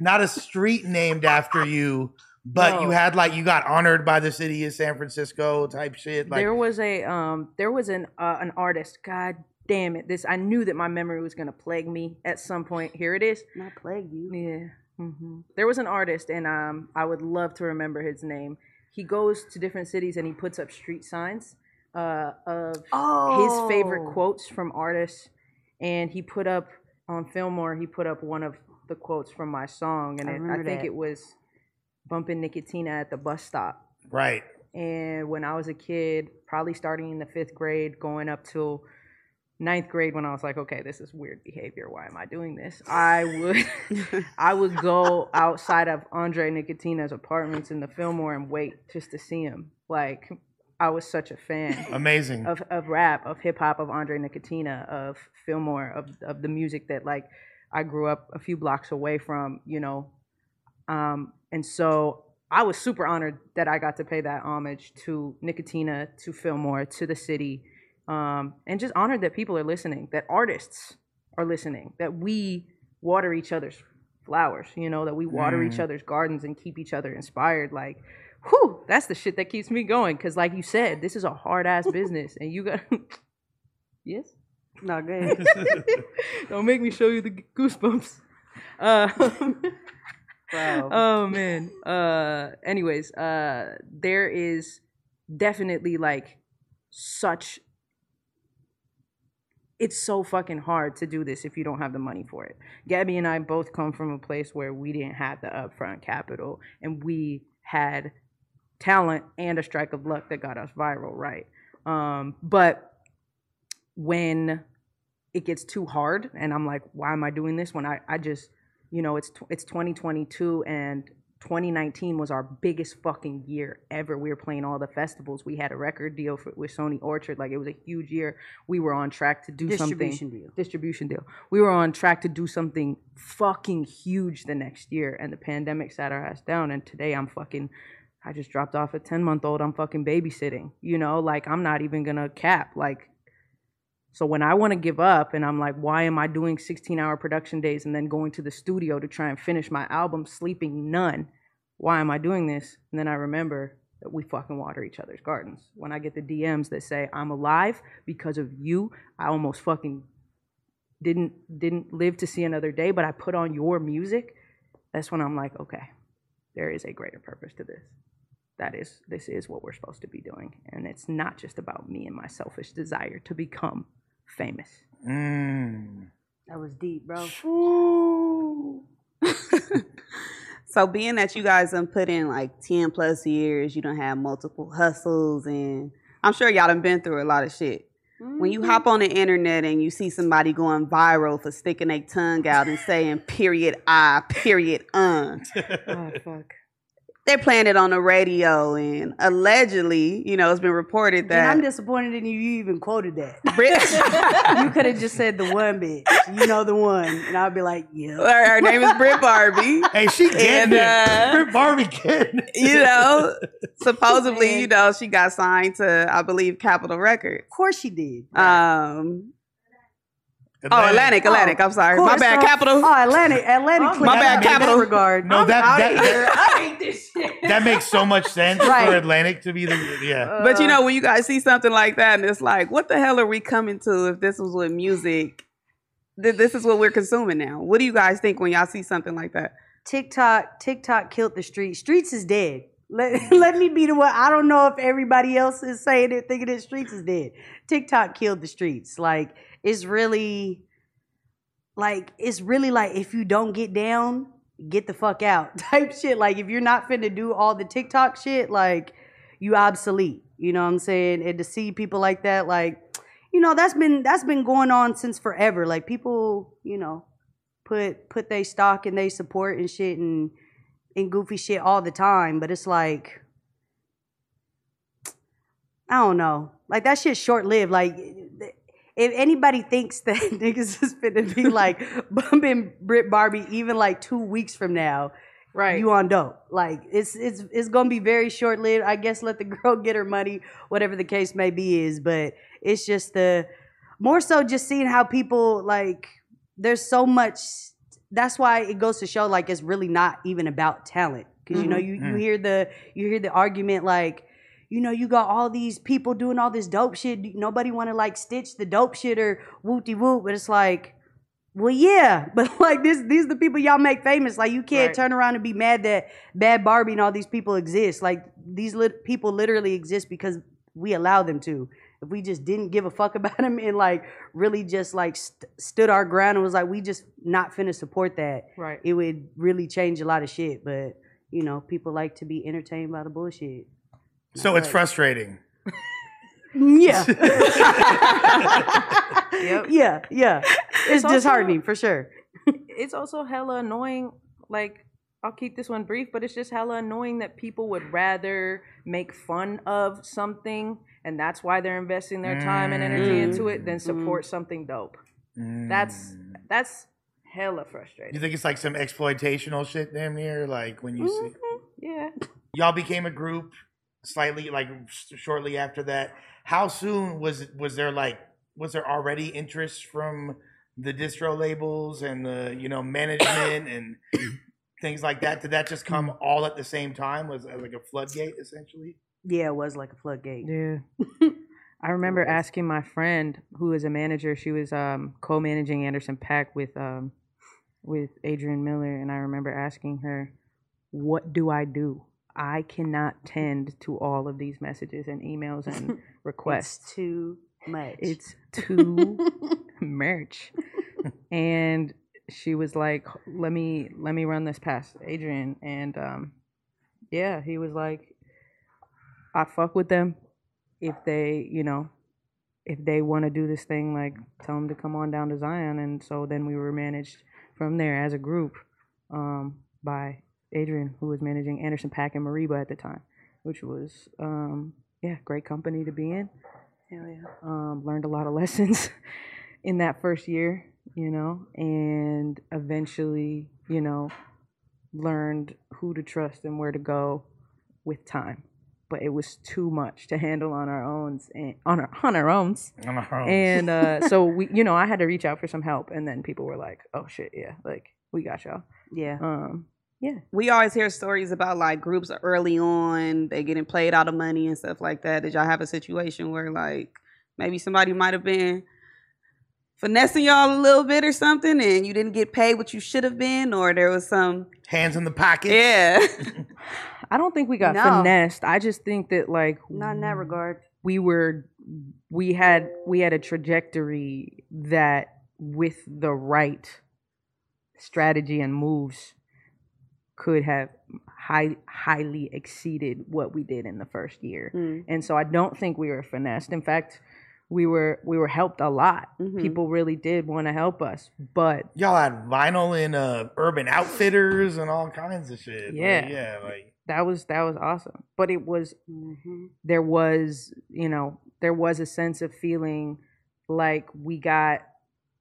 not a street named after you, but you had like you got honored by the city of San Francisco type shit. Like there was a um, there was an uh, an artist. God damn it, this I knew that my memory was gonna plague me at some point. Here it is. Not plague you. Yeah. Hmm There was an artist, and um, I would love to remember his name. He goes to different cities and he puts up street signs uh, of his favorite Oh. quotes from artists. And he put up on Fillmore, he put up one of the quotes from my song, and I it, I think that. it was "Bumping Nicotina at the bus stop." Right. And when I was a kid, probably starting in the fifth grade, going up till ninth grade, when I was like, okay, this is weird behavior. Why am I doing this? I would, I would go outside of Andre Nickatina's apartments in the Fillmore and wait just to see him. Like, I was such a fan Amazing. of, of rap, of hip hop, of Andre Nickatina, of Fillmore, of of the music that like I grew up a few blocks away from, you know. Um, and so I was super honored that I got to pay that homage to Nickatina, to Fillmore, to the city, um, and just honored that people are listening, that artists are listening, that we water each other's flowers, you know, that we water each other's gardens and keep each other inspired. Like, whew, that's the shit that keeps me going. Cause like you said, this is a hard ass business, and you got yes. Not good. Don't make me show you the goosebumps. Uh, Bro. oh man. Uh, anyways, uh, there is definitely like such. It's so fucking hard to do this if you don't have the money for it. Gabby and I both come from a place where we didn't have the upfront capital, and we had talent and a strike of luck that got us viral, right? Um, but when it gets too hard and I'm like, why am I doing this? When I, I just, you know, it's it's 2022 and 2019 was our biggest fucking year ever. We were playing all the festivals. We had a record deal for, with Sony Orchard. Like it was a huge year. We were on track to do Distribution something. deal. Distribution deal. We were on track to do something fucking huge the next year, and the pandemic sat our ass down. And today I'm fucking. I just dropped off a 10 month old. I'm fucking babysitting. You know, like I'm not even gonna cap. Like so when I want to give up and I'm like, why am I doing 16 hour production days and then going to the studio to try and finish my album, sleeping none? Why am I doing this? And then I remember that we fucking water each other's gardens. When I get the DMs that say I'm alive because of you, I almost fucking didn't didn't live to see another day, but I put on your music. That's when I'm like, okay, there is a greater purpose to this. That is, this is what we're supposed to be doing, and it's not just about me and my selfish desire to become famous. Mm. That was deep, bro. So being that you guys done put in like 10 plus years, you don't have multiple hustles and I'm sure y'all done been through a lot of shit. When you hop on the internet and you see somebody going viral for sticking their tongue out and saying period I, period uh, Oh fuck. They're playing it on the radio and allegedly, you know, it's been reported that. And that I'm disappointed in you. You even quoted that. Brit- you could have just said the one bitch. You know the one, and I'd be like, yeah. her, her name is Britt Barbie. Hey, she getting And, uh, it. Britt Barbie getting it. you know, supposedly, you know, she got signed to, I believe, Capitol Records. Of course she did. Um, oh, Atlantic, Atlantic. I'm sorry, Of my bad, so- Capitol. Oh, Atlantic, Atlantic. Oh, my bad, in that Capital. regard. No, that Outta that. I hate this shit. That makes so much sense Right. for Atlantic to be the yeah. But you know, when you guys see something like that, and it's like, what the hell are we coming to if this was with music? th- This is what we're consuming now. What do you guys think when y'all see something like that? TikTok, TikTok killed the street. Streets is dead. Let, let me be the one. I don't know if everybody else is saying it, thinking that streets is dead. TikTok killed the streets. Like it's really, like it's really like if you don't get down, get the fuck out type shit. Like if you're not finna do all the TikTok shit, like you obsolete. You know what I'm saying? And to see people like that, like you know, that's been that's been going on since forever. Like people, you know, put put they stock and they support and shit and and goofy shit all the time. But it's like I don't know. Like that shit's short lived. Like if anybody thinks that niggas is finna be like bumping Brit Barbie even like two weeks from now, Right. you on dope. Like it's it's it's gonna be very short lived. I guess let the girl get her money, whatever the case may be is. But it's just the more so just seeing how people like there's so much that's why it goes to show like it's really not even about talent. Cause you know, mm-hmm. you, you mm. hear the you hear the argument like, you know, you got all these people doing all this dope shit. Nobody want to like stitch the dope shit or whoopty whoop. But it's like, well, yeah, but like this, these are the people y'all make famous. Like you can't Right. turn around and be mad that Bad Barbie and all these people exist. Like these lit- people literally exist because we allow them to. If we just didn't give a fuck about them and like really just like st- stood our ground and was like, we just not finna support that, Right. it would really change a lot of shit. But you know, people like to be entertained by the bullshit. So it's frustrating. Yeah. Yep. Yeah, yeah. It's also- disheartening for sure. it's also hella annoying. Like, I'll keep this one brief, but it's just hella annoying that people would rather make fun of something, and that's why they're investing their time and energy mm. into it, than mm. support something dope. Mm. That's that's hella frustrating. You think it's like some exploitational shit damn near? Like when you see mm-hmm. Yeah. y'all became a group slightly like shortly after that. How soon was was there like was there already interest from the distro labels and the you know management and things like that? Did that just come all at the same time? Was it like a floodgate essentially? Yeah, it was like a floodgate. Yeah. I remember asking my friend who is a manager, she was um, co-managing Anderson .Paak with um, with Adrian Miller, and I remember asking her, "What do I do? I cannot tend to all of these messages and emails and requests. It's too much. It's too merch." And she was like, "Let me let me run this past Adrian." And um, yeah, he was like, "I fuck with them if they, you know, if they want to do this thing, like tell them to come on down to Zion." And so then we were managed from there as a group um, by Adrian, who was managing Anderson .Paak and Mereba at the time, which was um, yeah, great company to be in. Hell yeah. Um, learned a lot of lessons in that first year, you know, and eventually, you know, learned who to trust and where to go with time. But it was too much to handle on our own, and on our on our own. On our own. And uh, so we, you know, I had to reach out for some help, and then people were like, "Oh shit, yeah, like we got y'all." Yeah. Um, yeah, We always hear stories about like groups early on, they getting played out of money and stuff like that. Did y'all have a situation where like maybe somebody might have been finessing y'all a little bit or something and you didn't get paid what you should have been or there was some Hands in the pocket. Yeah. I don't think we got No. finessed. I just think that like Not in that regard. we were we had we had a trajectory that with the right strategy and moves could have high, highly exceeded what we did in the first year Mm. and so i don't think we were finessed in fact we were we were helped a lot Mhm. people really did want to help us but Y'all had vinyl in uh, Urban Outfitters and all kinds of shit. Like, Yeah. yeah, like that was that was awesome but it was Mhm. there was you know there was a sense of feeling like we got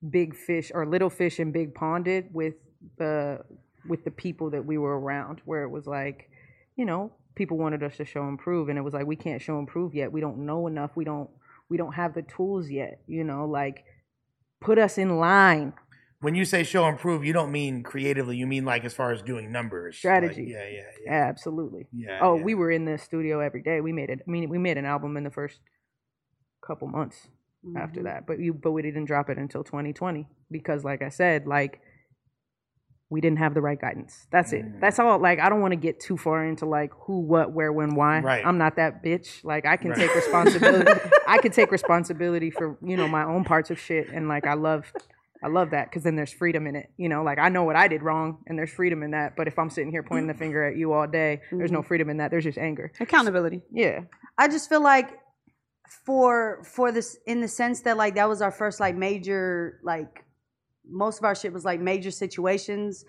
big fish or little fish in big ponded with the with the people that we were around where it was like you know people wanted us to show and prove and it was like we can't show and prove yet we don't know enough we don't we don't have the tools yet you know like put us in line when you say show and prove, you don't mean creatively. You mean like as far as doing numbers, Strategy. Like, yeah, yeah, yeah. absolutely yeah oh yeah. we were in the studio every day we made it i mean we made an album in the first couple months after Mhm. that but you but we didn't drop it until 2020 because like i said like we didn't have the right guidance. That's it. Mm. that's all. Like i don't want to get too far into like who what where when why. Right. i'm not that bitch. Like i can Right. take responsibility i can take responsibility for you know my own parts of shit and like i love i love that because then there's freedom in it you know? Like i know what i did wrong and there's freedom in that but if i'm sitting here pointing the finger at you all day there's no freedom in that. There's just anger. Accountability. yeah. I just feel like for for this in the sense that like that was our first like major like most of our shit was like major situations.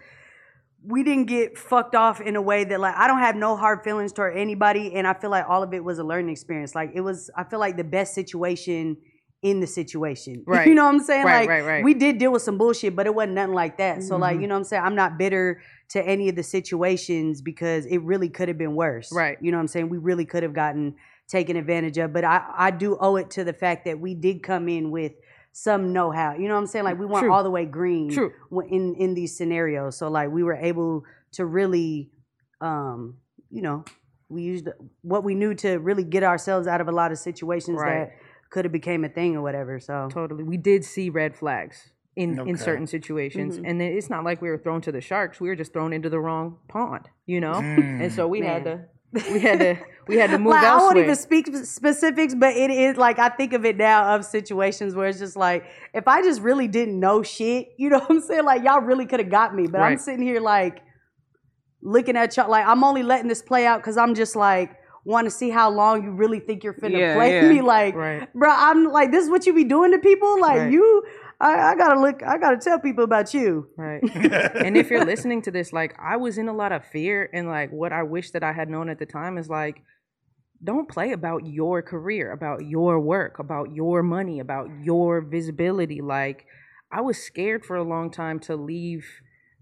We didn't get fucked off in a way that like I don't have no hard feelings toward anybody and I feel like all of it was a learning experience. Like it was I feel like the best situation in the situation. Right. you know what I'm saying? Right, like right, right. we did deal with some bullshit, but it wasn't nothing like that. So like, Mhm. you know what I'm saying? I'm not bitter to any of the situations because it really could have been worse. Right. You know what I'm saying? We really could have gotten taken advantage of. But I, I do owe it to the fact that we did come in with some know-how. You know what I'm saying? Like we weren't True. all the way green True. in in these scenarios. So like we were able to really, um, you know, we used what we knew to really get ourselves out of a lot of situations Right. that could have became a thing or whatever. So Totally. We did see red flags in, in certain situations. Mm-hmm. And then it's not like we were thrown to the sharks. We were just thrown into the wrong pond, you know? Mm. And so we had to we had to we had to move like, I won't even speak specifics, but it is like I think of it now of situations where it's just like if I just really didn't know shit, you know what I'm saying? Like y'all really could have got me, but I'm sitting here like looking at y'all like I'm only letting this play out because I'm just like want to see how long you really think you're finna Yeah, play yeah. me. Like, Right. bro, I'm like this is what you be doing to people. Like Right. you, I, I gotta look. I gotta tell people about you. Right. and if you're listening to this, like I was in a lot of fear and like what I wish that I had known at the time is like don't play about your career, about your work, about your money, about your visibility. Like I was scared for a long time to leave,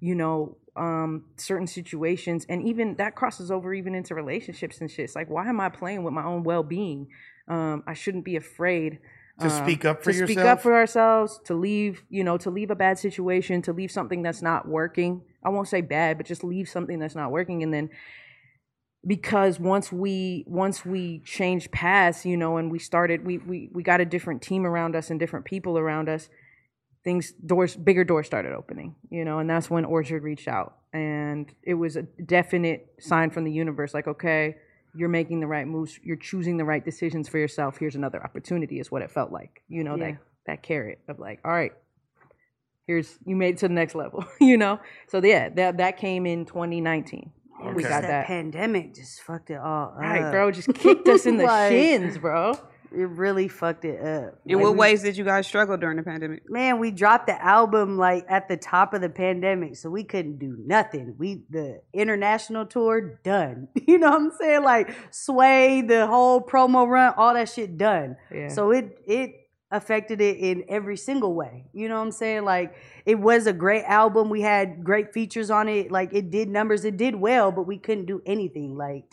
you know, um certain situations and even that crosses over even into relationships and shit. It's like why am I playing with my own well-being? Um I shouldn't be afraid To um, speak up for yourself. to speak yourself? up for ourselves, to leave, you know, to leave a bad situation, to leave something that's not working. I won't say bad, but just leave something that's not working and then because once we once we changed paths, you know, and we started we we we got a different team around us and different people around us, things doors bigger doors started opening, you know, and that's when Orchard reached out. And it was a definite sign from the universe like, okay, you're making the right moves, you're choosing the right decisions for yourself. Here's another opportunity, is what it felt like. You know, Yeah. that that carrot of like, all right, here's you made it to the next level, you know? So yeah, that that came in 2019. We got that, that. pandemic just fucked it all up. Right, bro, just kicked us in the Like- shins, bro. It really fucked it up. In Like, what we- ways did you guys struggle during the pandemic? man, we dropped the album like at the top of the pandemic, so we couldn't do nothing. We the international tour done. You know what I'm saying? Like Sway, the whole promo run, all that shit done. Yeah. So it it affected it in every single way. You know what I'm saying? Like it was a great album. We had great features on it. Like it did numbers. It did well, but we couldn't do anything. Like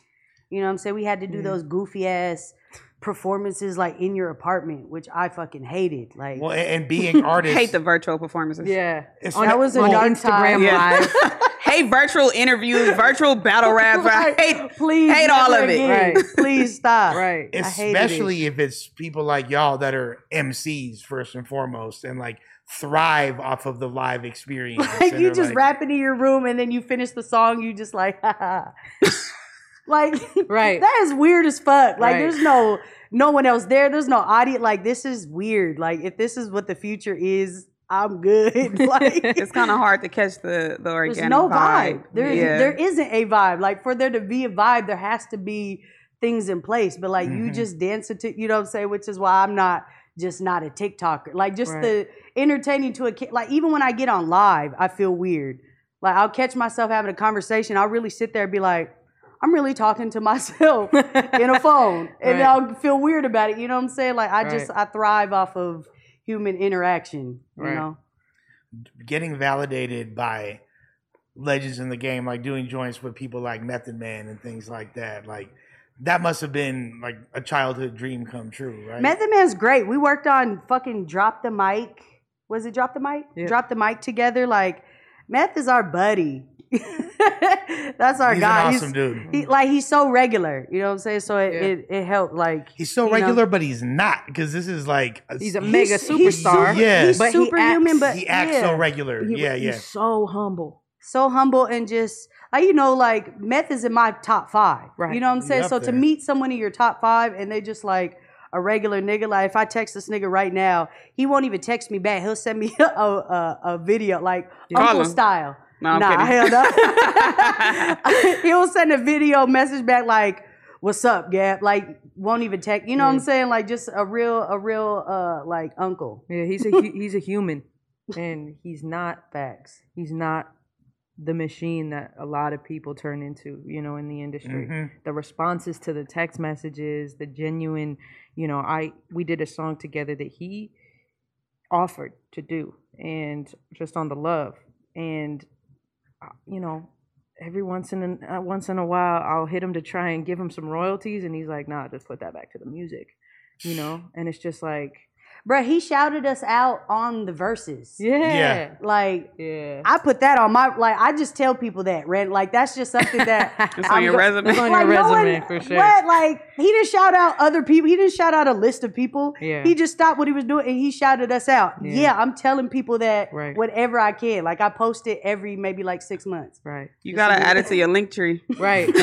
you know what I'm saying? We had to do those goofy ass performances like in your apartment, which I fucking hated. Like Well, and, and being artists. Hate the virtual performances. yeah. It's on, not- was a on dark Instagram time. Yeah. live. hate virtual interviews, virtual battle raps. I hate, please hate all never of it. Right. Please stop. right. I hated it. especially if it's people like y'all that are MCs first and foremost, and like thrive off of the live experience. Like you just like, rapping in your room and then you finish the song, you just like, haha. like Right. that is weird as fuck. Like Right. there's no no one else there. There's no audience. Like this is weird. Like if this is what the future is, I'm good. like It's kind of hard to catch the the organic there's no vibe. vibe. There yeah. there isn't a vibe. Like for there to be a vibe, there has to be things in place. But like you Mhm. just dance to you know what I'm saying, which is why I'm not just not a TikToker. Like just Right. the entertaining to a kid. Like even when I get on live, I feel weird. Like I'll catch myself having a conversation. I'll really sit there and be like, I'm really talking to myself in a phone, and Right. I'll feel weird about it. You know what I'm saying? Like I just I thrive off of human interaction. You Right. know. getting validated by legends in the game, like doing joints with people like Method Man and things like that. Like that must have been like a childhood dream come true, right? Method Man's great. We worked on fucking drop the mic. Was it drop the mic? Yeah. Drop the mic together. Like Meth is our buddy. That's our He's guy. an awesome dude. he, like he's so regular. You know what I'm saying? So it Yeah. it, it helped. Like He's so you know. regular, but he's not because this is like a, He's a he, mega He's- he's superstar. super- Yeah. he's But he superhuman, acts- but he acts yeah. so regular. He- yeah, yeah. He's so humble. so humble and just like you know, like Meth is in my top five. Right. You know what I'm saying? up So to meet someone in your top five and they just like a regular nigga, like if I text this nigga right now, he won't even text me back. He'll send me a a, a video like Call Uncle him. style. No, I'm nah, kidding. hell no. He'll send a video message back like, "What's up, Gap?" Like won't even text. You know what I'm saying? Like just a real a real uh like uncle. Yeah, he's a he's a human, and he's not Facts. he's not the machine that a lot of people turn into. You know, in the industry, Mhm. the responses to the text messages, the genuine. You know, I we did a song together that he offered to do, and just on the love, and you know. Every once in a, uh, once in a while, I'll hit him to try and give him some royalties, and he's like, "Nah, just put that back to the music," you know. And it's just like, Bruh, he shouted us out on the verses. Yeah. Yeah. Like Yeah. I put that on my like I just tell people that, right? Like that's just something that It's on your resume. It's on like your no resume one, for sure. What like he didn't shout out other people. He didn't shout out a list of people. Yeah. He just stopped what he was doing and he shouted us out. Yeah. Yeah, I'm telling people that Right. whatever I can. Like I post it every maybe like six months. Right. You gotta add it to your link tree. Right.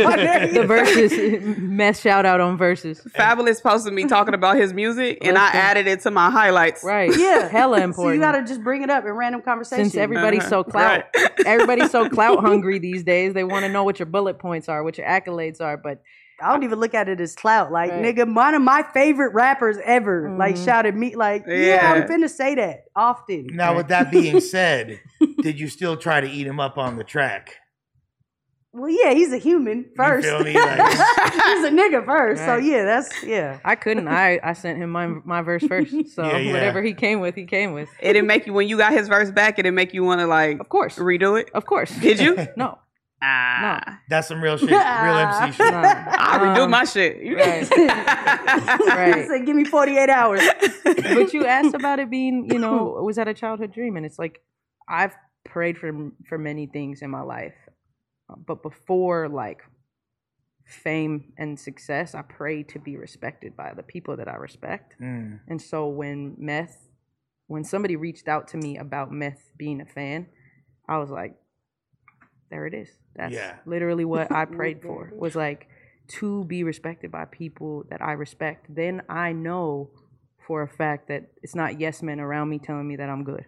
Oh, the verses mess shout out on verses. Fabolous posted me talking about his music, and I Listen. Added it to my highlights. Right. Yeah. Hella So important. you gotta just bring it up in random conversation. Since everybody's so Uh-huh. clout, Right. everybody's so clout hungry these days, they want to know what your bullet points are, what your accolades are. But I don't even look at it as clout. Like, Right. nigga, one of my favorite rappers ever, like, Mhm. shouted me, like, yeah. Yeah. I'm finna say that often. Now, with that being said, did you still try to eat him up on the track? Well, yeah, he's a human first. feel me? Like- he's a nigga first. So yeah, that's yeah. I couldn't. I, I sent him my my verse first. So Yeah, yeah. whatever he came with, he came with. It didn't make you when you got his verse back. It didn't make you want to like Of course. redo it. Of course. Did you? No. Ah, That's some real shit, real MC shit. No. I redo Um, my shit. Right. He Right. said, "Give me 48 hours." but you asked about it being, you know, was that a childhood dream? And it's like I've prayed for for many things in my life, but before like fame and success, I pray to be respected by the people that I respect. Mm. And so when meth, when somebody reached out to me about meth being a fan, I was like, there it is. That's Yeah. literally what I prayed for. Was like to be respected by people that I respect. Then I know for a fact that it's not yes men around me telling me that I'm good.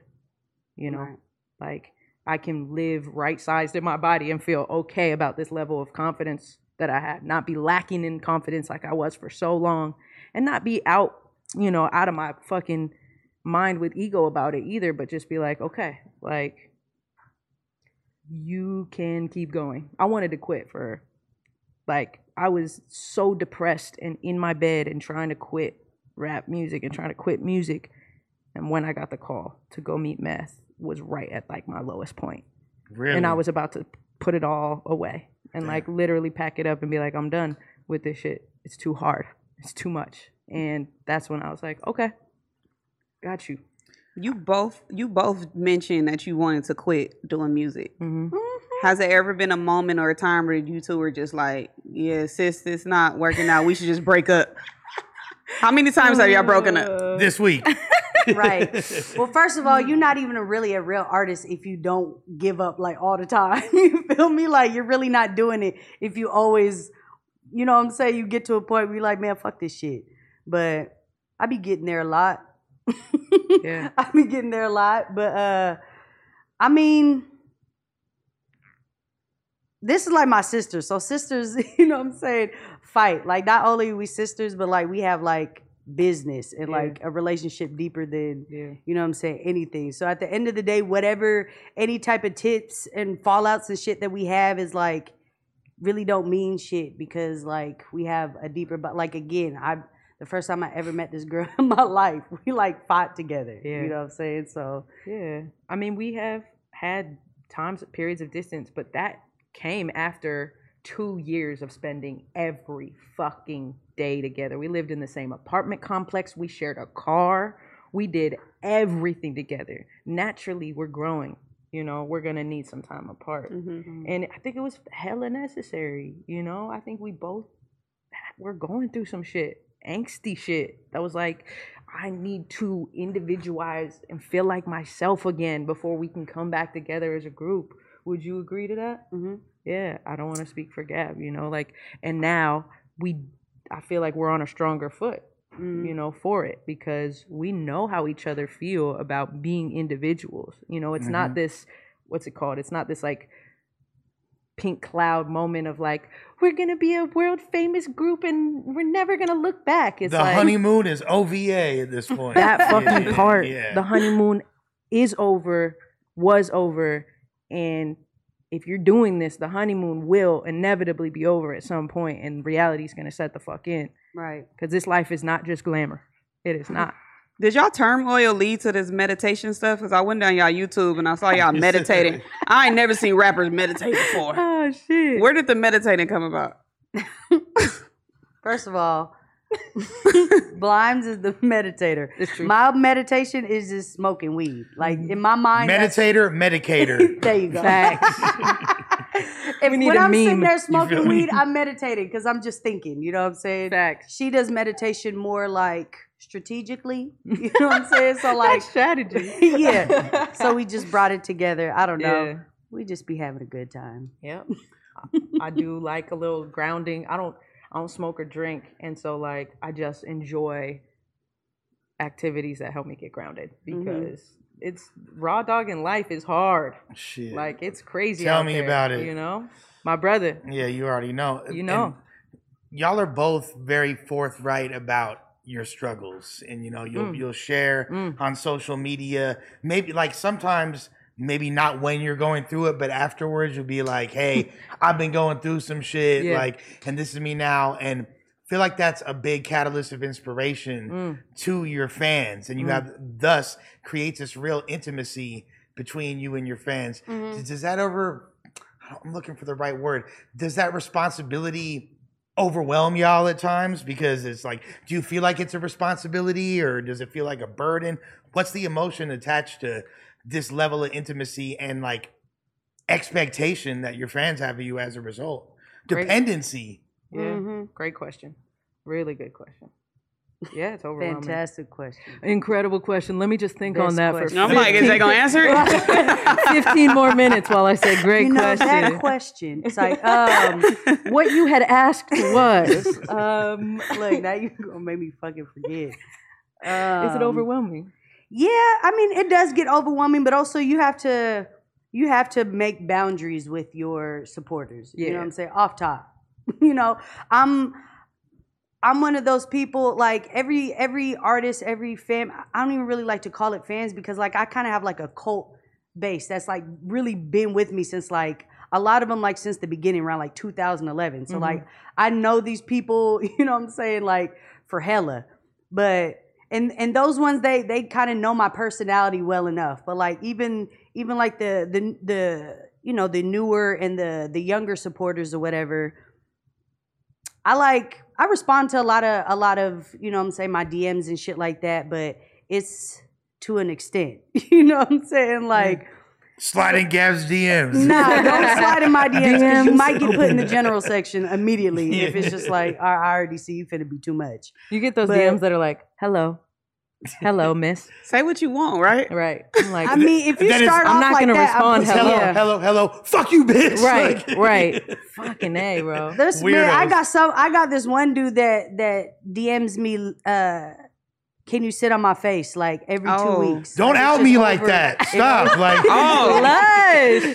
You know, Right. like I can live right sized in my body and feel okay about this level of confidence that I have, not be lacking in confidence like I was for so long, and not be out, you know, out of my fucking mind with ego about it either, but just be like, okay, like you can keep going. I wanted to quit for like I was so depressed and in my bed and trying to quit rap music and trying to quit music. And when I got the call to go meet meth was right at like my lowest point. Really? And I was about to put it all away and like literally pack it up and be like, I'm done with this shit. It's too hard. It's too much. And that's when I was like, okay, got you. You both you both mentioned that you wanted to quit doing music. hmm Has there ever been a moment or a time where you two were just like, "Yeah, sis, it's not working out. We should just break up." How many times have y'all broken up? this week. right. Well, first of all, you're not even a really a real artist if you don't give up like all the time. you feel me? Like you're really not doing it if you always, you know what I'm saying? You get to a point where you're like, man, fuck this shit. But I be getting there a lot. Yeah. I be getting there a lot. But uh I mean this is like my sister. So sisters, you know what I'm saying, fight. Like not only are we sisters, but like we have like business and Yeah. like a relationship deeper than Yeah. you know what I'm saying, anything. So at the end of the day, whatever any type of tips and fallouts and shit that we have is like really don't mean shit because like we have a deeper but like again, I the first time I ever met this girl in my life, we like fought together. Yeah. You know what I'm saying? So Yeah. I mean, we have had times, periods of distance, but that came after two years of spending every fucking day together. We lived in the same apartment complex. We shared a car. We did everything together. Naturally, we're growing. You know, we're going to need some time apart. Mm-hmm. And I think it was hella necessary. You know, I think we both were going through some shit, angsty shit. That was like, I need to individualize and feel like myself again before we can come back together as a group. Would you agree to that? mhm. Yeah, I don't want to speak for Gab, you know, like, and now we, I feel like we're on a stronger foot, Mhm. you know, for it because we know how each other feel about being individuals. You know, it's not this, what's it called? It's not this like pink cloud moment of like, we're going to be a world famous group and we're never going to look back. It's the like, honeymoon is OVA at this point. that fucking Yeah, part Yeah. the honeymoon is over was over and if you're doing this the honeymoon will inevitably be over at some point and reality's going to set the fuck in Right. because this life is not just glamour it is not Did y'all turmoil lead to this meditation stuff? Because I went down y'all YouTube and I saw y'all meditating. I ain't never seen rappers meditate before. oh shit Where did the meditating come about? First of all, Blimes is the meditator. It's true. My meditation is just smoking weed. Like in my mind, that's- Meditator, medicator. There you go. Facts. if when I'm sitting there smoking weed, I'm meditating because I'm just thinking. You know what I'm saying? Facts. She does meditation more like strategically. You know what I'm saying? So like, Like strategy. yeah. So we just brought it together. I don't know. Yeah. We just be having a good time. Yep. I do like a little grounding. I don't I don't smoke or drink, and so like I just enjoy activities that help me get grounded Mm-hmm. because it's raw dog in life is hard. Shit. Like it's crazy. Tell me there, about it. You know, my brother. yeah, you already know. You And know. y'all are both very forthright about your struggles, and you know you'll Mm. you'll share Mm. on social media. Maybe like sometimes. Maybe not when you're going through it, but afterwards you'll be like, "Hey, I've been going through some shit, Yeah. like, and this is me now." And I feel like that's a big catalyst of inspiration Mm. to your fans, and you have thus creates this real intimacy between you and your fans. Does, does that ever? I'm looking for the right word. Does that responsibility overwhelm y'all at times? Because it's like, do you feel like it's a responsibility, or does it feel like a burden? What's the emotion attached to this level of intimacy and like expectation that your fans have of you as a result? Great. Dependency. Yeah, Mhm. great question. Really good question. Yeah, it's overwhelming. Fantastic question. Incredible question. Let me just think on Best that question. for I'm like, is they gonna answer it? 15 more minutes while I say great you know question. that question. It's like, um, what you had asked was um, look, now you're gonna make me fucking forget. is it Um, overwhelming? Yeah, I mean it does get overwhelming, but also you have to you have to make boundaries with your supporters. You know what I'm saying? Off top. you know, I'm I'm one of those people like every every artist, every fan, I don't even really like to call it fans because like I kind of have like a cult base that's like really been with me since like a lot of them like since the beginning around like 2011. So mm-hmm. like I know these people, you know what I'm saying, like for hella. But and and those ones they they kind of know my personality well enough. But like even even like the the the you know the newer and the the younger supporters or whatever, I like I respond to a lot of a lot of you know I'm saying my DMs and shit like that. But it's to an extent, you know what I'm saying, like. Sliding Gav's DMs. No, don't slide in my DMs you might get put in the general section immediately if it's just like I, I already see you finna be too much. You get those but- DMs that are like, hello, hello, miss. Say what you want, right? Right. I'm like, I mean, if you That is- start I'm not like gonna that, respond, just- hello, Yeah. hello, hello. Fuck you, bitch. right, Like- right. Fucking A, bro. There's man, I got some. I got this one dude that that DMs me. uh Can you sit on my face like every Oh. two weeks? Don't Like, it's out just me like over- that. Stop. Like, Oh, Lush.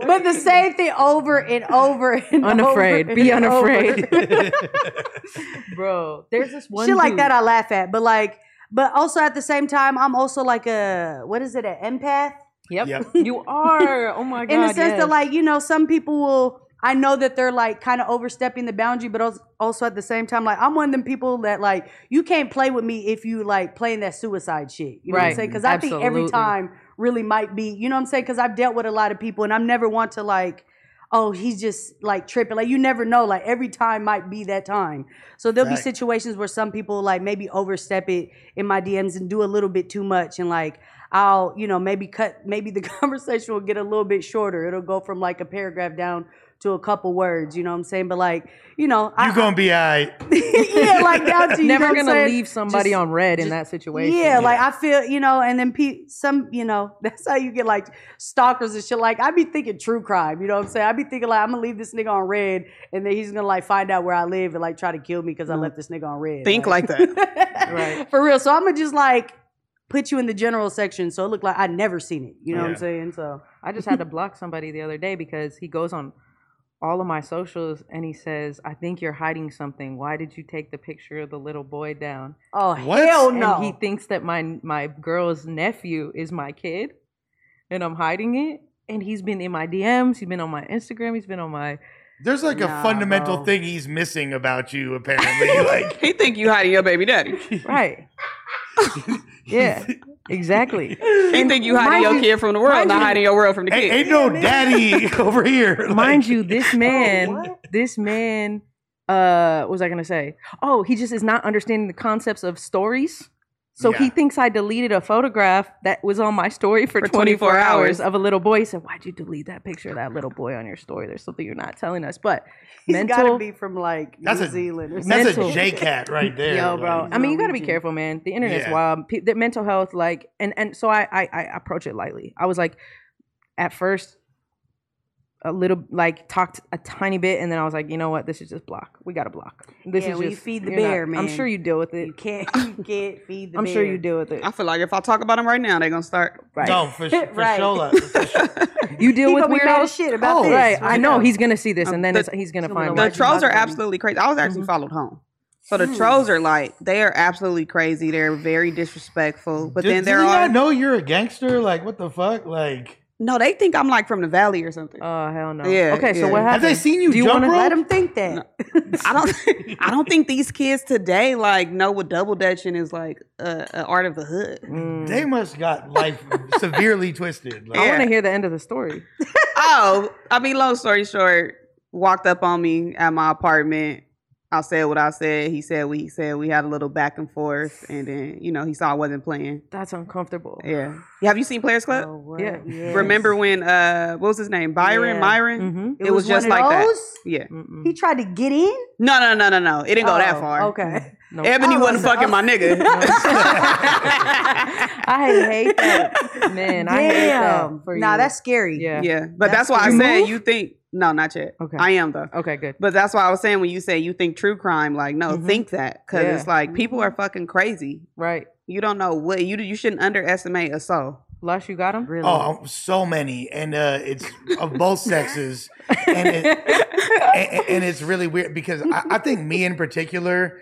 but the same thing over and over and Unafraid. over Be over. unafraid. bro, there's this one Shit like dude- that, I laugh at. But like, but also at the same time, I'm also like a what is it, an empath? Yep. Yep. You are. Oh my god. in the sense yes. that like you know some people will i know that they're like kind of overstepping the boundary but also at the same time like i'm one of them people that like you can't play with me if you like playing that suicide shit. You know what i'm saying? Because i think every time really might be you know what i'm saying? Because i've dealt with a lot of people and i never want to like oh he's just like tripping. Like you never know. Like every time might be that time. So there'll be situations where some people like maybe overstep it in my dms and do a little bit too much and like I'll, you know, maybe cut, maybe the conversation will get a little bit shorter. It'll go from like a paragraph down to a couple words, you know what I'm saying? But like, you know, I, you gonna be alright. yeah, like down to you never know what I'm gonna saying? leave somebody Just- on red in that situation. Yeah, like I feel, you know, and then pe- some, you know, that's how you get like stalkers and shit. Like I be thinking true crime, you know what I'm saying? I be thinking like I'm gonna leave this nigga on red, and then he's gonna like find out where I live and like try to kill me because I mm. left this nigga on red. think like that. Right. for real. So I'm gonna just like put you in the general section, so it look like I'd never seen it. You know what I'm saying? So I just had to block somebody the other day because he goes on all of my socials and he says, "I think you're hiding something. Why did you take the picture of the little boy down?" oh What? hell no. And he thinks that my my girl's nephew is my kid, and I'm hiding it. And he's been in my DMs. He's been on my Instagram. He's been on my There's like Nah, a fundamental bro. thing he's missing about you, apparently. like, he think you hiding your baby daddy. right. yeah, exactly. He think you hiding your you- kid from the world, not you- hiding your world from the kid. ain't no daddy over here. Like, Mind you, this man, what? this man uh what was i gonna say oh he just is not understanding the concepts of stories so he thinks i deleted a photograph that was on my story for, For 24, 24 hours hours. of a little boy he said why'd you delete that picture of that little boy on your story there's something you're not telling us but He's got to be from like That's New a Zealand or that's something. Mental. a J cat right there. Yo, bro. like- I mean, you got to be Norwegian. careful, man. The internet's Yeah. wild. Pe- the mental health, like, and and so I, I I approach it lightly. I was like, at first, a little like talked a tiny bit, and then I was like, you know what? This is just block. We got to block. This Yeah, is when you just feed the you're not- bear, I'm man. sure you deal with it. You can't, you can't feed the I'm bear. sure you deal with it. I feel like if I talk about them right now, they're gonna start. Right. No, for, for Right. sure. like, for sure. You deal He with gonna be mad as weirdos. shit about Oh, this. Right. I know he's gonna see this, and then the- it's, he's gonna find of The Like, like, trolls are absolutely crazy. I was actually Mm-hmm. followed home. So Hmm. the trolls are like they are absolutely crazy. They're very disrespectful. But Did, then did there he are not know you're a gangster? Like, what the fuck? Like, no. They think I'm like from the valley or something. Oh hell no. Yeah, Okay, so yeah. what Have happened? they seen you Do you wanna? Let them think that. I don't. I don't think these kids today like know what double dutching is like. Uh, a art of the hood. Mm. they must got life severely twisted. Like, I want to hear the end of the story. oh, I mean, long story short, walked up on me at my apartment. I said what I said. He said what he said. We had a little back and forth, and then you know he saw I wasn't playing. That's uncomfortable. Yeah. Have you seen Players Club? Oh, what? Yeah. Yes. Remember when uh what was his name? Byron? Yeah. Myron? Mm-hmm. It, was, just like of that. those? Yeah. He tried to get in. No, no, no, no, no. It didn't go that Oh, far. Okay. No. Ebony Oh, wasn't so- fucking my nigga. I hate that. Man, I hate that Damn. for Nah, you. that's scary. yeah. yeah. But That's that's, why I You said move? you think no, not yet. Okay. I am though. Okay, good. But that's why I was saying when you say you think true crime, like no, Mhm. think that because Yeah. it's like people are fucking crazy. Right. You don't know what you you shouldn't underestimate a soul. Lush, you got them? Really. Oh, so many, and uh, it's of both sexes, and, it, and, and it's really weird because I, I think me in particular,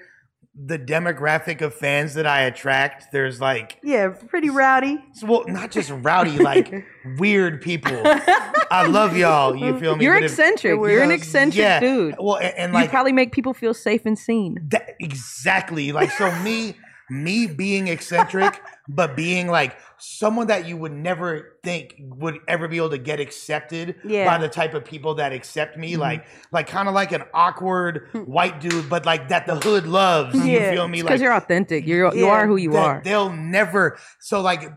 the demographic of fans that I attract, there's like, Yeah, pretty rowdy. well, not just rowdy, like weird people. I love y'all. You mm-hmm. feel me? You're But if- eccentric. You're an eccentric yeah. dude. Well, and, and you like probably make people feel safe and seen. That, exactly. Like so me me being eccentric but being like someone that you would never think would ever be able to get accepted Yeah. by the type of people that accept Mm-hmm. me like like kind of like an awkward white dude but like that the hood loves you feel me Because like you're authentic. You're you Yeah. are who you are. they'll never so like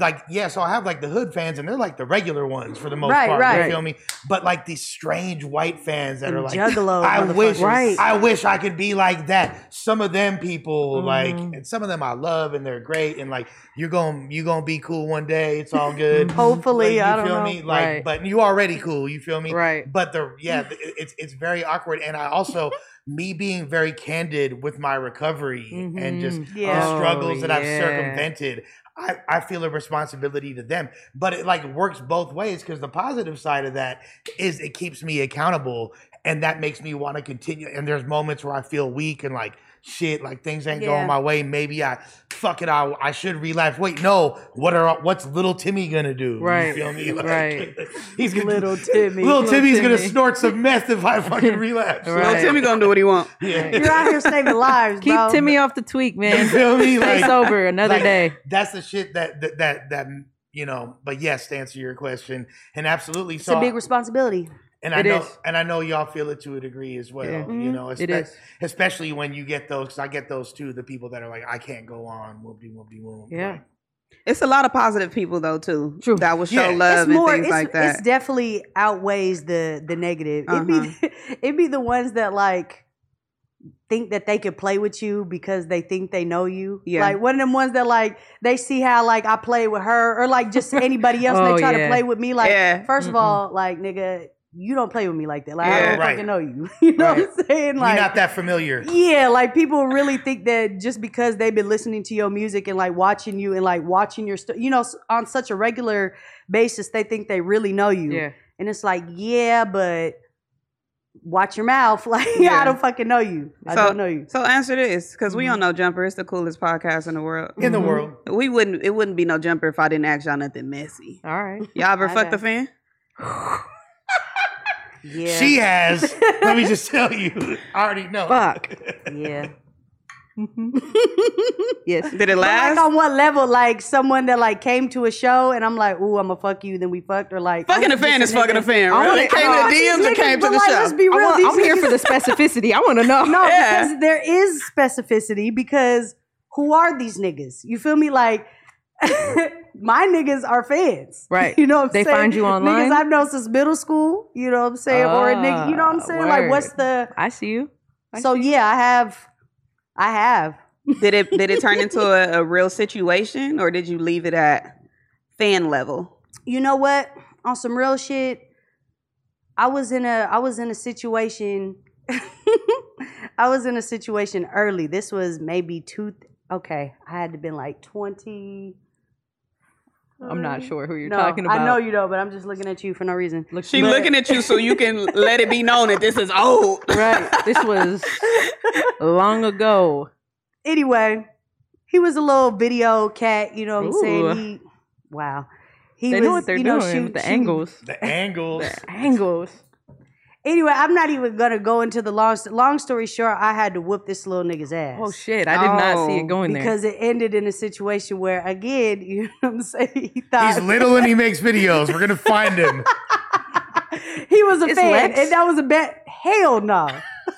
like yeah so i have like the hood fans and they're like the regular ones for the most Right, part right. you feel me but like these strange white fans that Them are like juggalo i wish. Right. i wish i could be like that some of them people like Mhm. and some of them i love and they're great and like you're gonna you gonna be cool one day it's all good Hopefully, Like, you I don't feel know. me like Right. but you already cool you feel me Right. but the yeah it's it's very awkward and i also me being very candid with my recovery and just Mhm. Yeah. the struggles Oh, that I've circumvented. I, I feel a responsibility to them, but it like works both ways because the positive side of that is it keeps me accountable and that makes me want to continue. And there's moments where I feel weak and like shit, like things ain't Yeah. going my way. Maybe I fuck it. I I should relapse. Wait, no. What are what's little Timmy gonna do? Right. You feel me? Right. He's gonna Little Timmy. Little Little Timmy's gonna snort some meth if I fucking relapse. Right. Little Timmy gonna do what he want. Yeah. You're out here saving lives, Keep bro. Timmy off the tweak, You man. feel me? Stay sober another like, day. That's the shit that that that, that you know. But yes, to answer your question, and absolutely, It's so a big responsibility. And I know is. and I know y'all feel it to a degree as well. Yeah. You know, It espe- is. especially when you get those. Cause I get those too. The people that are like, I can't go on. Whoop de whoop de whoop. Yeah. Like, It's a lot of positive people though too. True. That will show Yeah. love it's more. and things It's, like that. it's definitely outweighs the the negative. It'd Uh-huh. be it'd be the ones that like think that they could play with you because they think they know you. Yeah. Like one of them ones that like they see how like I play with her or like just anybody else. and Oh, they try yeah. to play with me. Like Yeah. 1st of Mm-mm. all, like nigga, you don't play with me like that. Like I don't Right. fucking know you. You know what I'm saying? Like you're not that familiar. yeah, like people really think that just because they've been listening to your music and like watching you and like watching your stuff, you know, on such a regular basis, they think they really know you. Yeah. And it's like, yeah, but watch your mouth. Like, Yeah. I don't fucking know you. I So- don't know you. So answer this, because we don't know Jumper It's the coolest podcast in the world. In the Mhm. world, We wouldn't. It wouldn't be no Jumper if I didn't ask y'all nothing messy. All right. Y'all ever fuck the fan? Yeah. she has. let me just tell you. I already know. Fuck. yeah. Mm-hmm. Yes. Did it But last? like on what level? Like someone that like came to a show and I'm like, ooh, I'm gonna fuck you, then we fucked, or like fucking a I'm fan is fucking a fan. I Really? wanna- Came I to want the DMs or came to the but, like, show? Let's be I real. want, these I'm here for the specificity. I want to know. No, Yeah. because there is specificity because who are these niggas? You feel me? Like my niggas are fans. Right. You know what I'm They saying? find you online? Niggas I've known since middle school, you know what I'm saying? or a nigga, you know what I'm Ah, saying? Like what's the I see you. I So yeah, I have I have. Did it did it turn into a, a real situation or did you leave it at fan level? You know what? On some real shit, I was in a I was in a situation I was in a situation early. This was maybe two okay, I had to been like 20 I'm not um, sure who you're no, talking about. I know you know, but I'm just looking at you for no reason. She But- looking at you so you can let it be known that this is old. Right. This was long ago. Anyway, he was a little video cat, you know what I'm Ooh. saying? He wow. He They was, know what they're you know, doing shoot- with the shooting- angles. The angles. The angles. Anyway, I'm not even gonna go into the long. Long story short, I had to whoop this little nigga's ass. Oh shit! I did not see Oh, it going there. because it ended in a situation where, again, you know what I'm saying? He thought He's little and he makes videos. We're gonna find him. he was a It's fan, Lex. and that was a bet. Hell no.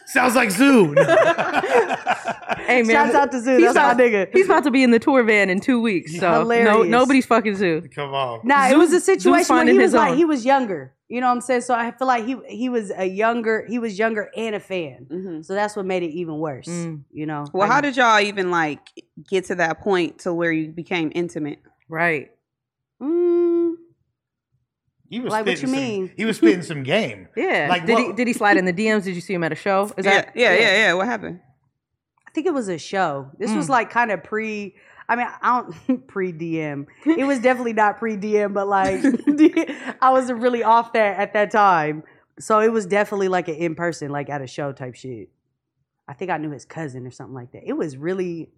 Sounds like Zoo. Hey man, Shouts out to Zoo. he's That's my nigga. He's about to be in the tour van in two weeks. So no, nobody's fucking Zoo. Come on. Nah, it was a Zeus situation where he was like own. he was younger. You know what I'm saying? So I feel like he he was a younger, he was younger and a fan. Mhm. So that's what made it even worse. Mm. You know. Well, I- how did y'all even like get to that point to where you became intimate? Right. Mm, He was Like, what you some- mean? He was spitting some game. Yeah. Like, did he did he slide in the DMs? Did you see him at a show? Is yeah, that yeah, yeah, yeah. What happened? I think it was a show. This Mm. was like kind of pre. I mean, I don't pre DM. It was definitely not pre DM, but like I was really off there at that time. So it was definitely like an in person, like at a show type shit. I think I knew his cousin or something like that. It was really.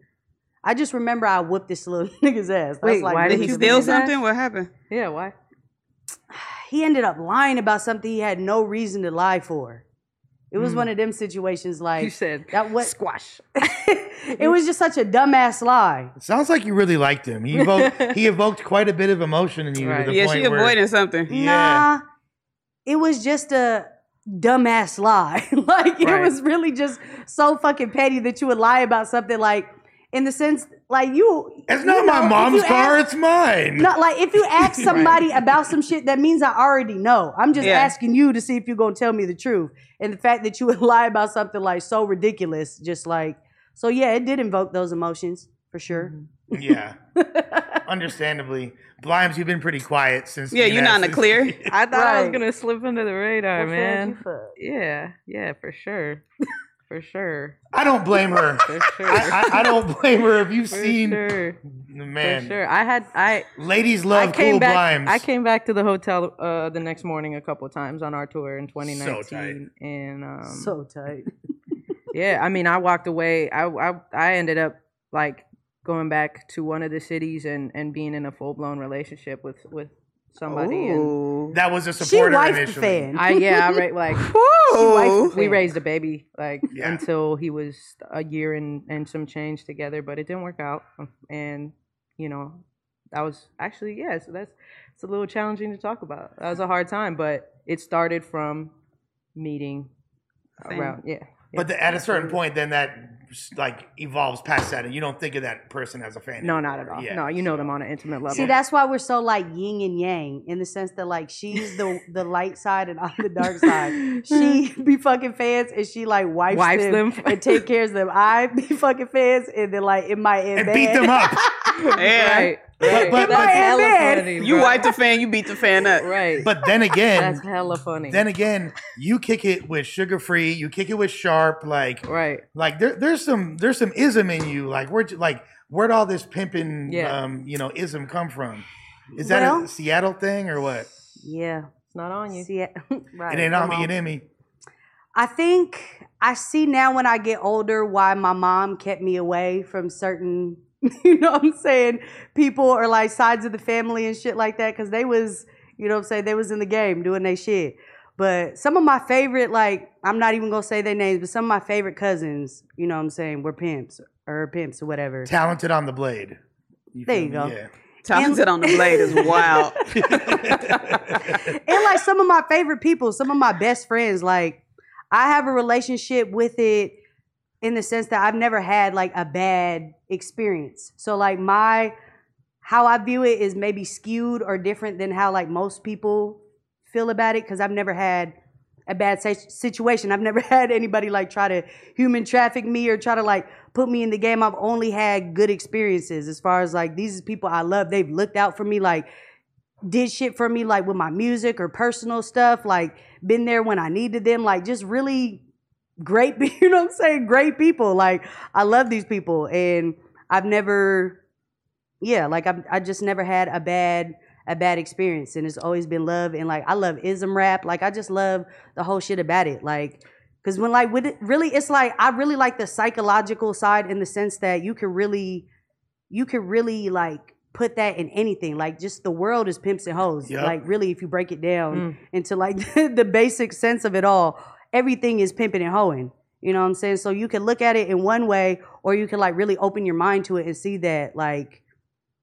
I just remember I whooped this little nigga's ass. That's Wait, like why Did he steal his ass? something? What happened? Yeah. Why? he ended up lying about something he had no reason to lie for. It was Mm. one of them situations like You said that. What squash. it was just such a dumbass lie. It sounds like you really liked him. He evoked, he evoked quite a bit of emotion in you. Right. To the Yeah, point she where, avoiding something. Yeah. Nah, it was just a dumbass lie. like it was really just so fucking petty that you would lie about something like in the sense like you. It's you not know, my mom's car, ask- it's mine. not like if you ask somebody about some shit, that means I already know. I'm just Yeah. asking you to see if you're gonna tell me the truth. And the fact that you would lie about something like so ridiculous, just like so, yeah, it did invoke those emotions for sure. Mm-hmm. Yeah. Understandably. Blimes, you've been pretty quiet since. Yeah, you're not in the clear. I thought I was gonna slip under the radar, What man. Yeah. Yeah. For sure. For sure. I don't blame her. For sure. I, I, I don't blame her if you've for seen. sure. Man, For sure. I had I ladies love I came cool back. blimes. I came back to the hotel uh, the next morning a couple times on our tour in 2019, tight. and um, So tight. yeah, I mean, I walked away. I, I I ended up like going back to one of the cities and and being in a full blown relationship with with somebody. And That was a She supporter wifed the initially. fan. I yeah, I ra- like Ooh. we raised a baby like Yeah. until he was a year and and some change together, but it didn't work out. And you know, that was actually yeah. So that's it's a little challenging to talk about. That was a hard time, but it started from meeting Same. around yeah. But the, at a certain point, then that like evolves past that, and you don't think of that person as a fan. No, anymore. not at all. Yeah, no, you know so- them on an intimate level. See, that's why we're so like yin and yang in the sense that like she's the the light side and I'm the dark side. She be fucking fans and she like wipes, Wipes them, them. and take care of them. I be fucking fans and then like it might end and bad. beat them up. Yeah. right. But- right. but- that's but- hella Man, funny. You bro. wipe the fan, you beat the fan up. right. But then again, that's hella funny. then again, you kick it with Suga Free. You kick it with sharp. Like, right. like there, there's some there's some ism in you. Like where like where'd all this pimping Yeah. um you know ism come from? Is that Well- a Seattle thing or what? Yeah. It's not on you. See, right. it ain't on me, it ain't me. I think I see now when I get older why my mom kept me away from certain, you know what I'm saying, people or like sides of the family and shit like that because they was, you know what I'm saying, they was in the game doing their shit. But some of my favorite, like, I'm not even gonna say their names, but some of my favorite cousins, you know what I'm saying, were pimps or pimps or whatever. Talented on the blade. There you me? go. Yeah. Talented on the blade is wild. and like some of my favorite people, some of my best friends, like I have a relationship with it in the sense that I've never had like a bad experience. So like my how I view it is maybe skewed or different than how like most people feel about it because I've never had a bad situation. I've never had anybody like try to human traffic me or try to like put me in the game. I've only had good experiences as far as like these people I love. They've looked out for me like did shit for me like with my music or personal stuff, like been there when I needed them, like just really great, you know what I'm saying? Great people. Like I love these people and I've never, yeah, like I've, I just never had a bad, a bad experience and it's always been love and like I love ism rap. Like I just love the whole shit about it. Like, cause when like with it, really, it's like, I really like the psychological side in the sense that you can really, you can really like put that in anything. Like just the world is pimps and hoes. Yep. Like really, if you break it down Mm. into like the basic sense of it all, everything is pimping and hoeing. You know what I'm saying? So you can look at it in one way, or you can like really open your mind to it and see that like,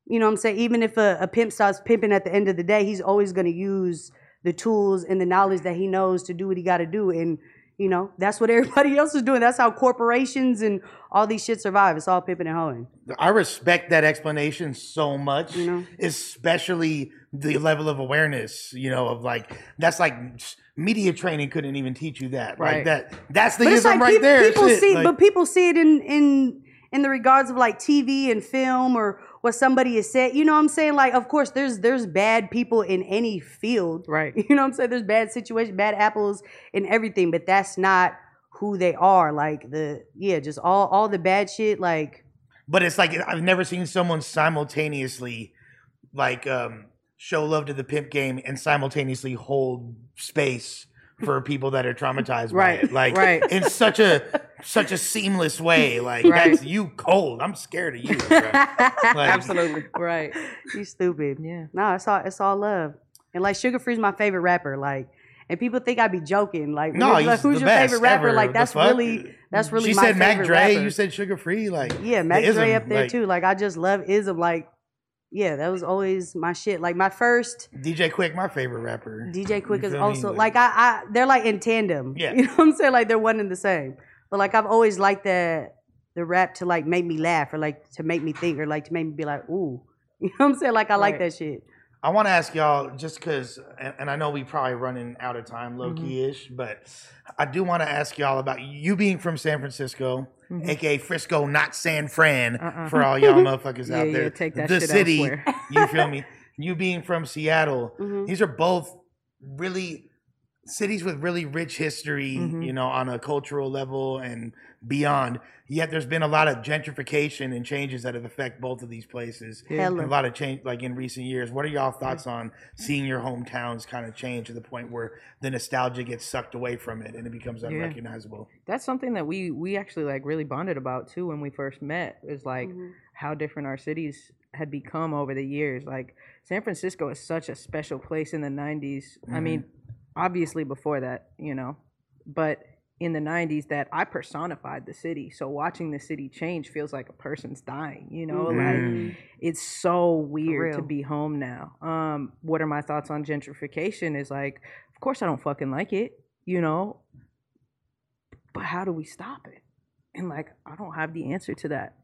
you know what I'm saying? Even if a, a pimp starts pimping at the end of the day, he's always gonna use the tools and the knowledge that he knows to do what he gotta do. And you know, that's what everybody else is doing. That's how corporations and all these shit survive. It's all pimping and hoeing. I respect that explanation so much, You know? especially the level of awareness, you know, of like that's like media training couldn't even teach you that. Like Right. that that's the but ism like right peop- there. people see, like- but people see it in in in the regards of like TV and film or what somebody has said. You know what I'm saying? Like, of course, there's there's bad people in any field, Right. You know what I'm saying? There's bad situations, bad apples, and everything, but that's not who they are. Like the yeah, just all all the bad shit. Like but it's like I've never seen someone simultaneously like um show love to the pimp game and simultaneously hold space for people that are traumatized Right, by it. Like right. in such a such a seamless way. Like Right. that's you cold. I'm scared of you. Like, Absolutely. right. you stupid. Yeah. No, it's all it's all love. And like Suga Free's my favorite rapper. Like, and people think I'd be joking. Like, No, like, he's who's the your best favorite rapper? ever. Like, that's really that's really she my said Mac favorite Dre. rapper. You said Suga Free. Like Yeah, Mac Dre up there like, too. Like I just love ism. Like, yeah, that was always my shit. Like my first DJ Quik, my favorite rapper. DJ Quik You is me? also like I, I they're like in tandem. Yeah. You know what I'm saying? Like they're one and the same. But like I've always liked the the rap to like make me laugh or like to make me think or like to make me be like, ooh. You know what I'm saying? Like I like that shit. I want to ask y'all just because, and, I know we probably running out of time, low Mm-hmm. key ish, but I do want to ask y'all about you being from San Francisco, aka Frisco, not San Fran, Mm-hmm. Uh-uh. for all y'all motherfuckers Yeah, out yeah, there. take that the city, you feel me? You being from Seattle, Mhm. these are both really cities with really rich history, Mhm. you know, on a cultural level and beyond. Yet there's been a lot of gentrification and changes that have affected both of these places. Hella. A lot of change, like in recent years. What are y'all thoughts on seeing your hometowns kind of change to the point where the nostalgia gets sucked away from it and it becomes Yeah. unrecognizable? That's something that we we actually like really bonded about too when we first met. Is like Mhm. how different our cities had become over the years. Like San Francisco is such a special place in the 90s. I mean, obviously before that, you know, but in the 90s that I personified the city. So watching the city change feels like a person's dying, you know, Mm. like it's so weird to be home now. Um what are my thoughts on gentrification is like of course I don't fucking like it, you know, but how do we stop it? And like I don't have the answer to that.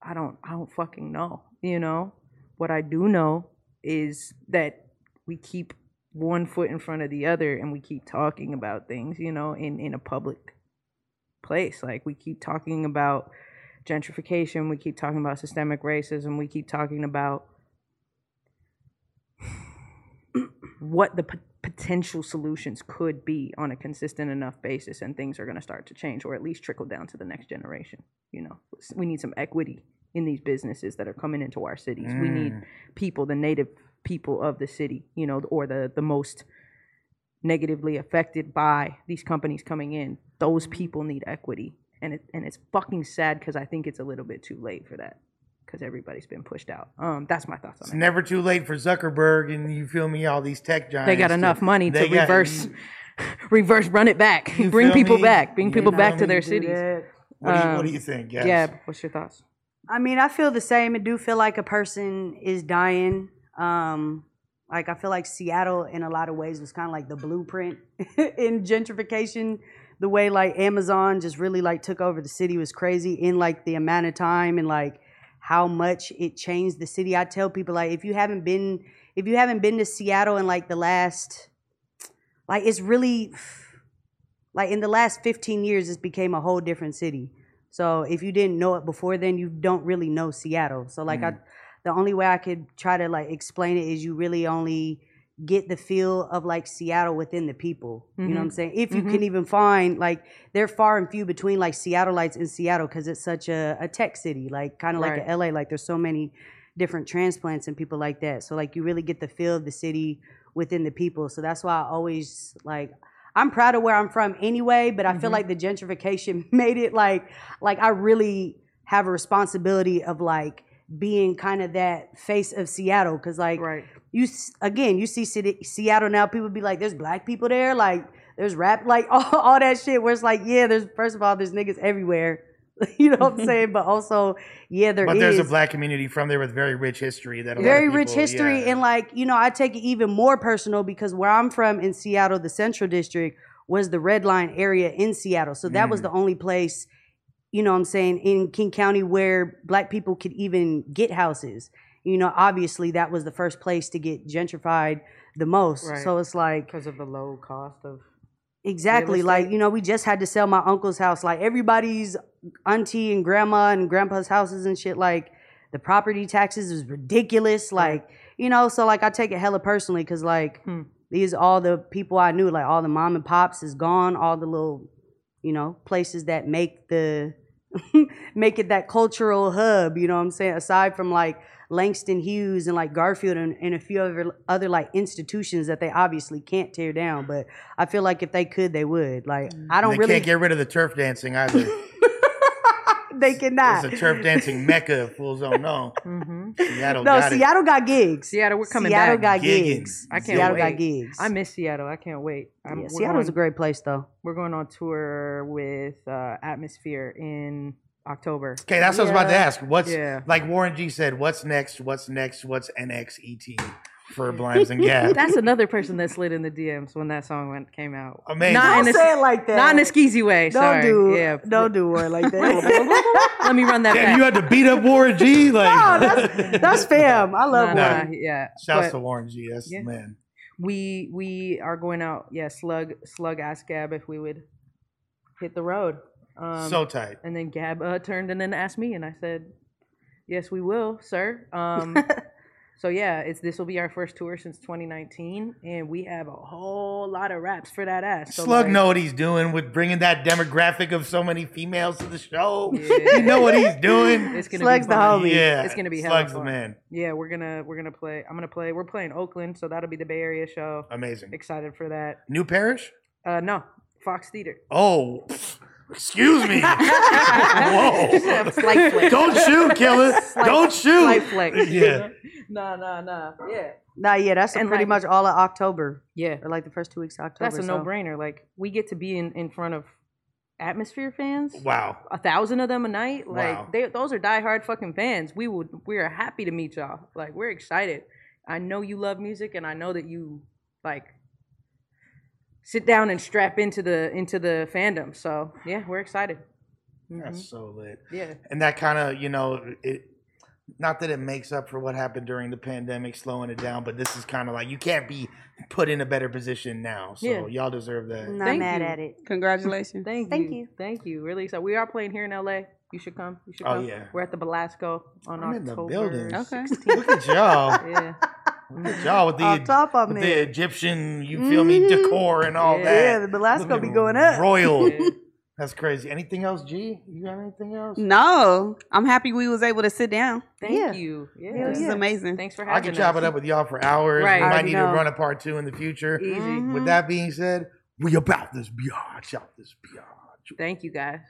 I don't I don't fucking know, you know? What I do know is that we keep one foot in front of the other and we keep talking about things, you know, in in a public place. Like we keep talking about gentrification, we keep talking about systemic racism, we keep talking about what the p- potential solutions could be on a consistent enough basis and things are going to start to change or at least trickle down to the next generation you know? We need some equity in these businesses that are coming into our cities. We need mm. people the native people of the city you know or the the most negatively affected by these companies coming in those people need equity and it and it's fucking sad because i think it's a little bit too late for that because everybody's been pushed out um that's my thoughts It's on it never too late for Zuckerberg and you feel me, all these tech giants. they got to- enough money to they got- reverse reverse run it back bring people me? back bring You people back to their cities that. What do you What do Um, you think? Yes. Yeah. What's your thoughts? I mean, I feel the same. I do feel like a person is dying. Um, like I feel like Seattle, in a lot of ways, was kind of like the blueprint in gentrification. The way like Amazon just really like took over the city was crazy in like the amount of time and like how much it changed the city. I tell people like if you haven't been if you haven't been to Seattle in like the last like it's really like in the last 15 years it's became a whole different city. So if you didn't know it before then, you don't really know Seattle. So like I, the only way I could try to like explain it is you really only get the feel of like Seattle within the people. You know what I'm mm-hmm. saying? If you mm-hmm. can even find like they're far and few between like Seattleites in Seattle because it's such a, a tech city, like kind of like Right. a LA. Like there's so many different transplants and people like that. So like you really get the feel of the city within the people. So that's why I always like I'm proud of where I'm from anyway, but I feel mm-hmm. like the gentrification made it like like I really have a responsibility of like being kind of that face of Seattle cuz like Right. you again you see city, Seattle now people be like there's black people there like there's rap like all, all that shit where it's like yeah there's first of all there's niggas everywhere you know what I'm saying but also yeah there is But there's a black community from there with very rich history. That a lot of very rich people- history yeah. and like you know i take it even more personal because where i'm from in seattle the central district was the red line area in seattle so that Mm. was the only place you know what i'm saying in king county where black people could even get houses you know obviously that was the first place to get gentrified the most Right. so it's like Because of the low cost of. Exactly. Like, you know, we just had to sell my uncle's house. Like everybody's auntie and grandma and grandpa's houses and shit, like the property taxes is ridiculous. Like, you know, so like I take it hella personally because like Hmm. these all the people I knew, like all the mom and pops is gone, all the little, you know, places that make the make it that cultural hub, you know what I'm saying? Aside from like Langston Hughes and like Garfield and, and a few other other like institutions that they obviously can't tear down, but I feel like if they could, they would. Like mm. I don't they really can't get rid of the turf dancing either. they cannot. It's a turf dancing mecca. If fools don't know. Mm-hmm. Seattle no, got it. Seattle got gigs. Seattle, we're coming back. Seattle back. got Gigging. gigs. I can't Seattle wait. got gigs. I miss Seattle. I can't wait. I'm, yeah, we're Seattle's a great place though. We're going on tour with uh, Atmosphere in October. Okay, that's what I was about to ask. What's Yeah. like Warren G said? What's next? What's next? What's NXET for Blimes and Gab? That's another person that slid in the DMs when that song went came out. Amazing. Not Don't in a, say it like that. not in a skeezy way. Don't sorry. do Yeah. don't do word like that. Let me run that Damn, back. you had to beat up Warren G. Like, no, that's that's fam. I love Nah, Warren. nah, yeah. shouts But to Warren G. That's Yeah. the man. we we are going out. Yeah, slug slug asked Gab if we would hit the road. Um, so tight. and then Gab uh, turned and then asked me, and I said, "Yes, we will, sir." Um, so yeah, it's this will be our first tour since 2019, and we have a whole lot of raps for that ass. So Slug like, know what he's doing with bringing that demographic of so many females to the show. Yeah. You know what he's doing. It's gonna Slug's be the fun. homie. yeah, It's gonna be hella Slug's the fun. man. Yeah, we're gonna we're gonna play. I'm gonna play. We're playing Oakland, so that'll be the Bay Area show. Amazing. Excited for that. New Parish? Uh, no, Fox Theater. Oh, excuse me. Whoa. Slight flick. Don't shoot, killer. Don't shoot. Slight flick. Yeah. Nah, nah, nah. Yeah. Nah, yeah, that's And, pretty like- much all of October. Yeah. Or like the first two weeks of October. That's a so. no-brainer. Like we get to be in, in front of Atmosphere fans. Wow. A thousand of them a night. Like Wow. they, those are diehard fucking fans. We would we are happy to meet y'all. Like we're excited. I know you love music, and I know that you like sit down and strap into the into the fandom. So yeah, we're excited. Mhm. That's so lit. Yeah. And that kind of, you know, it. Not that it makes up for what happened during the pandemic, slowing it down, but this is kind of like you can't be put in a better position now. So Yeah. y'all deserve that. Not Thank mad you. at it. Congratulations. Thank, you. Thank you. you. Thank you. Really So We are playing here in LA. You should come. You should Oh, come. yeah. We're at the Belasco on I'm in the October. building. Okay. 16th. Look at y'all. yeah. Look at y'all with the, Off top of with the Egyptian, you feel me, mm-hmm. decor and all Yeah. that. Yeah, the Belasco Looking be going up. Royal. That's crazy. Anything else, G? You got anything else? No, I'm happy we was able to sit down. Thank Yeah. you. Yeah. Hell This is amazing. Thanks for having us. I having can chop it up with y'all for hours. Right. We might need know. to run a part two in the future. Easy. Mm-hmm. With that being said, we about this biatch, out this biatch. Thank you guys.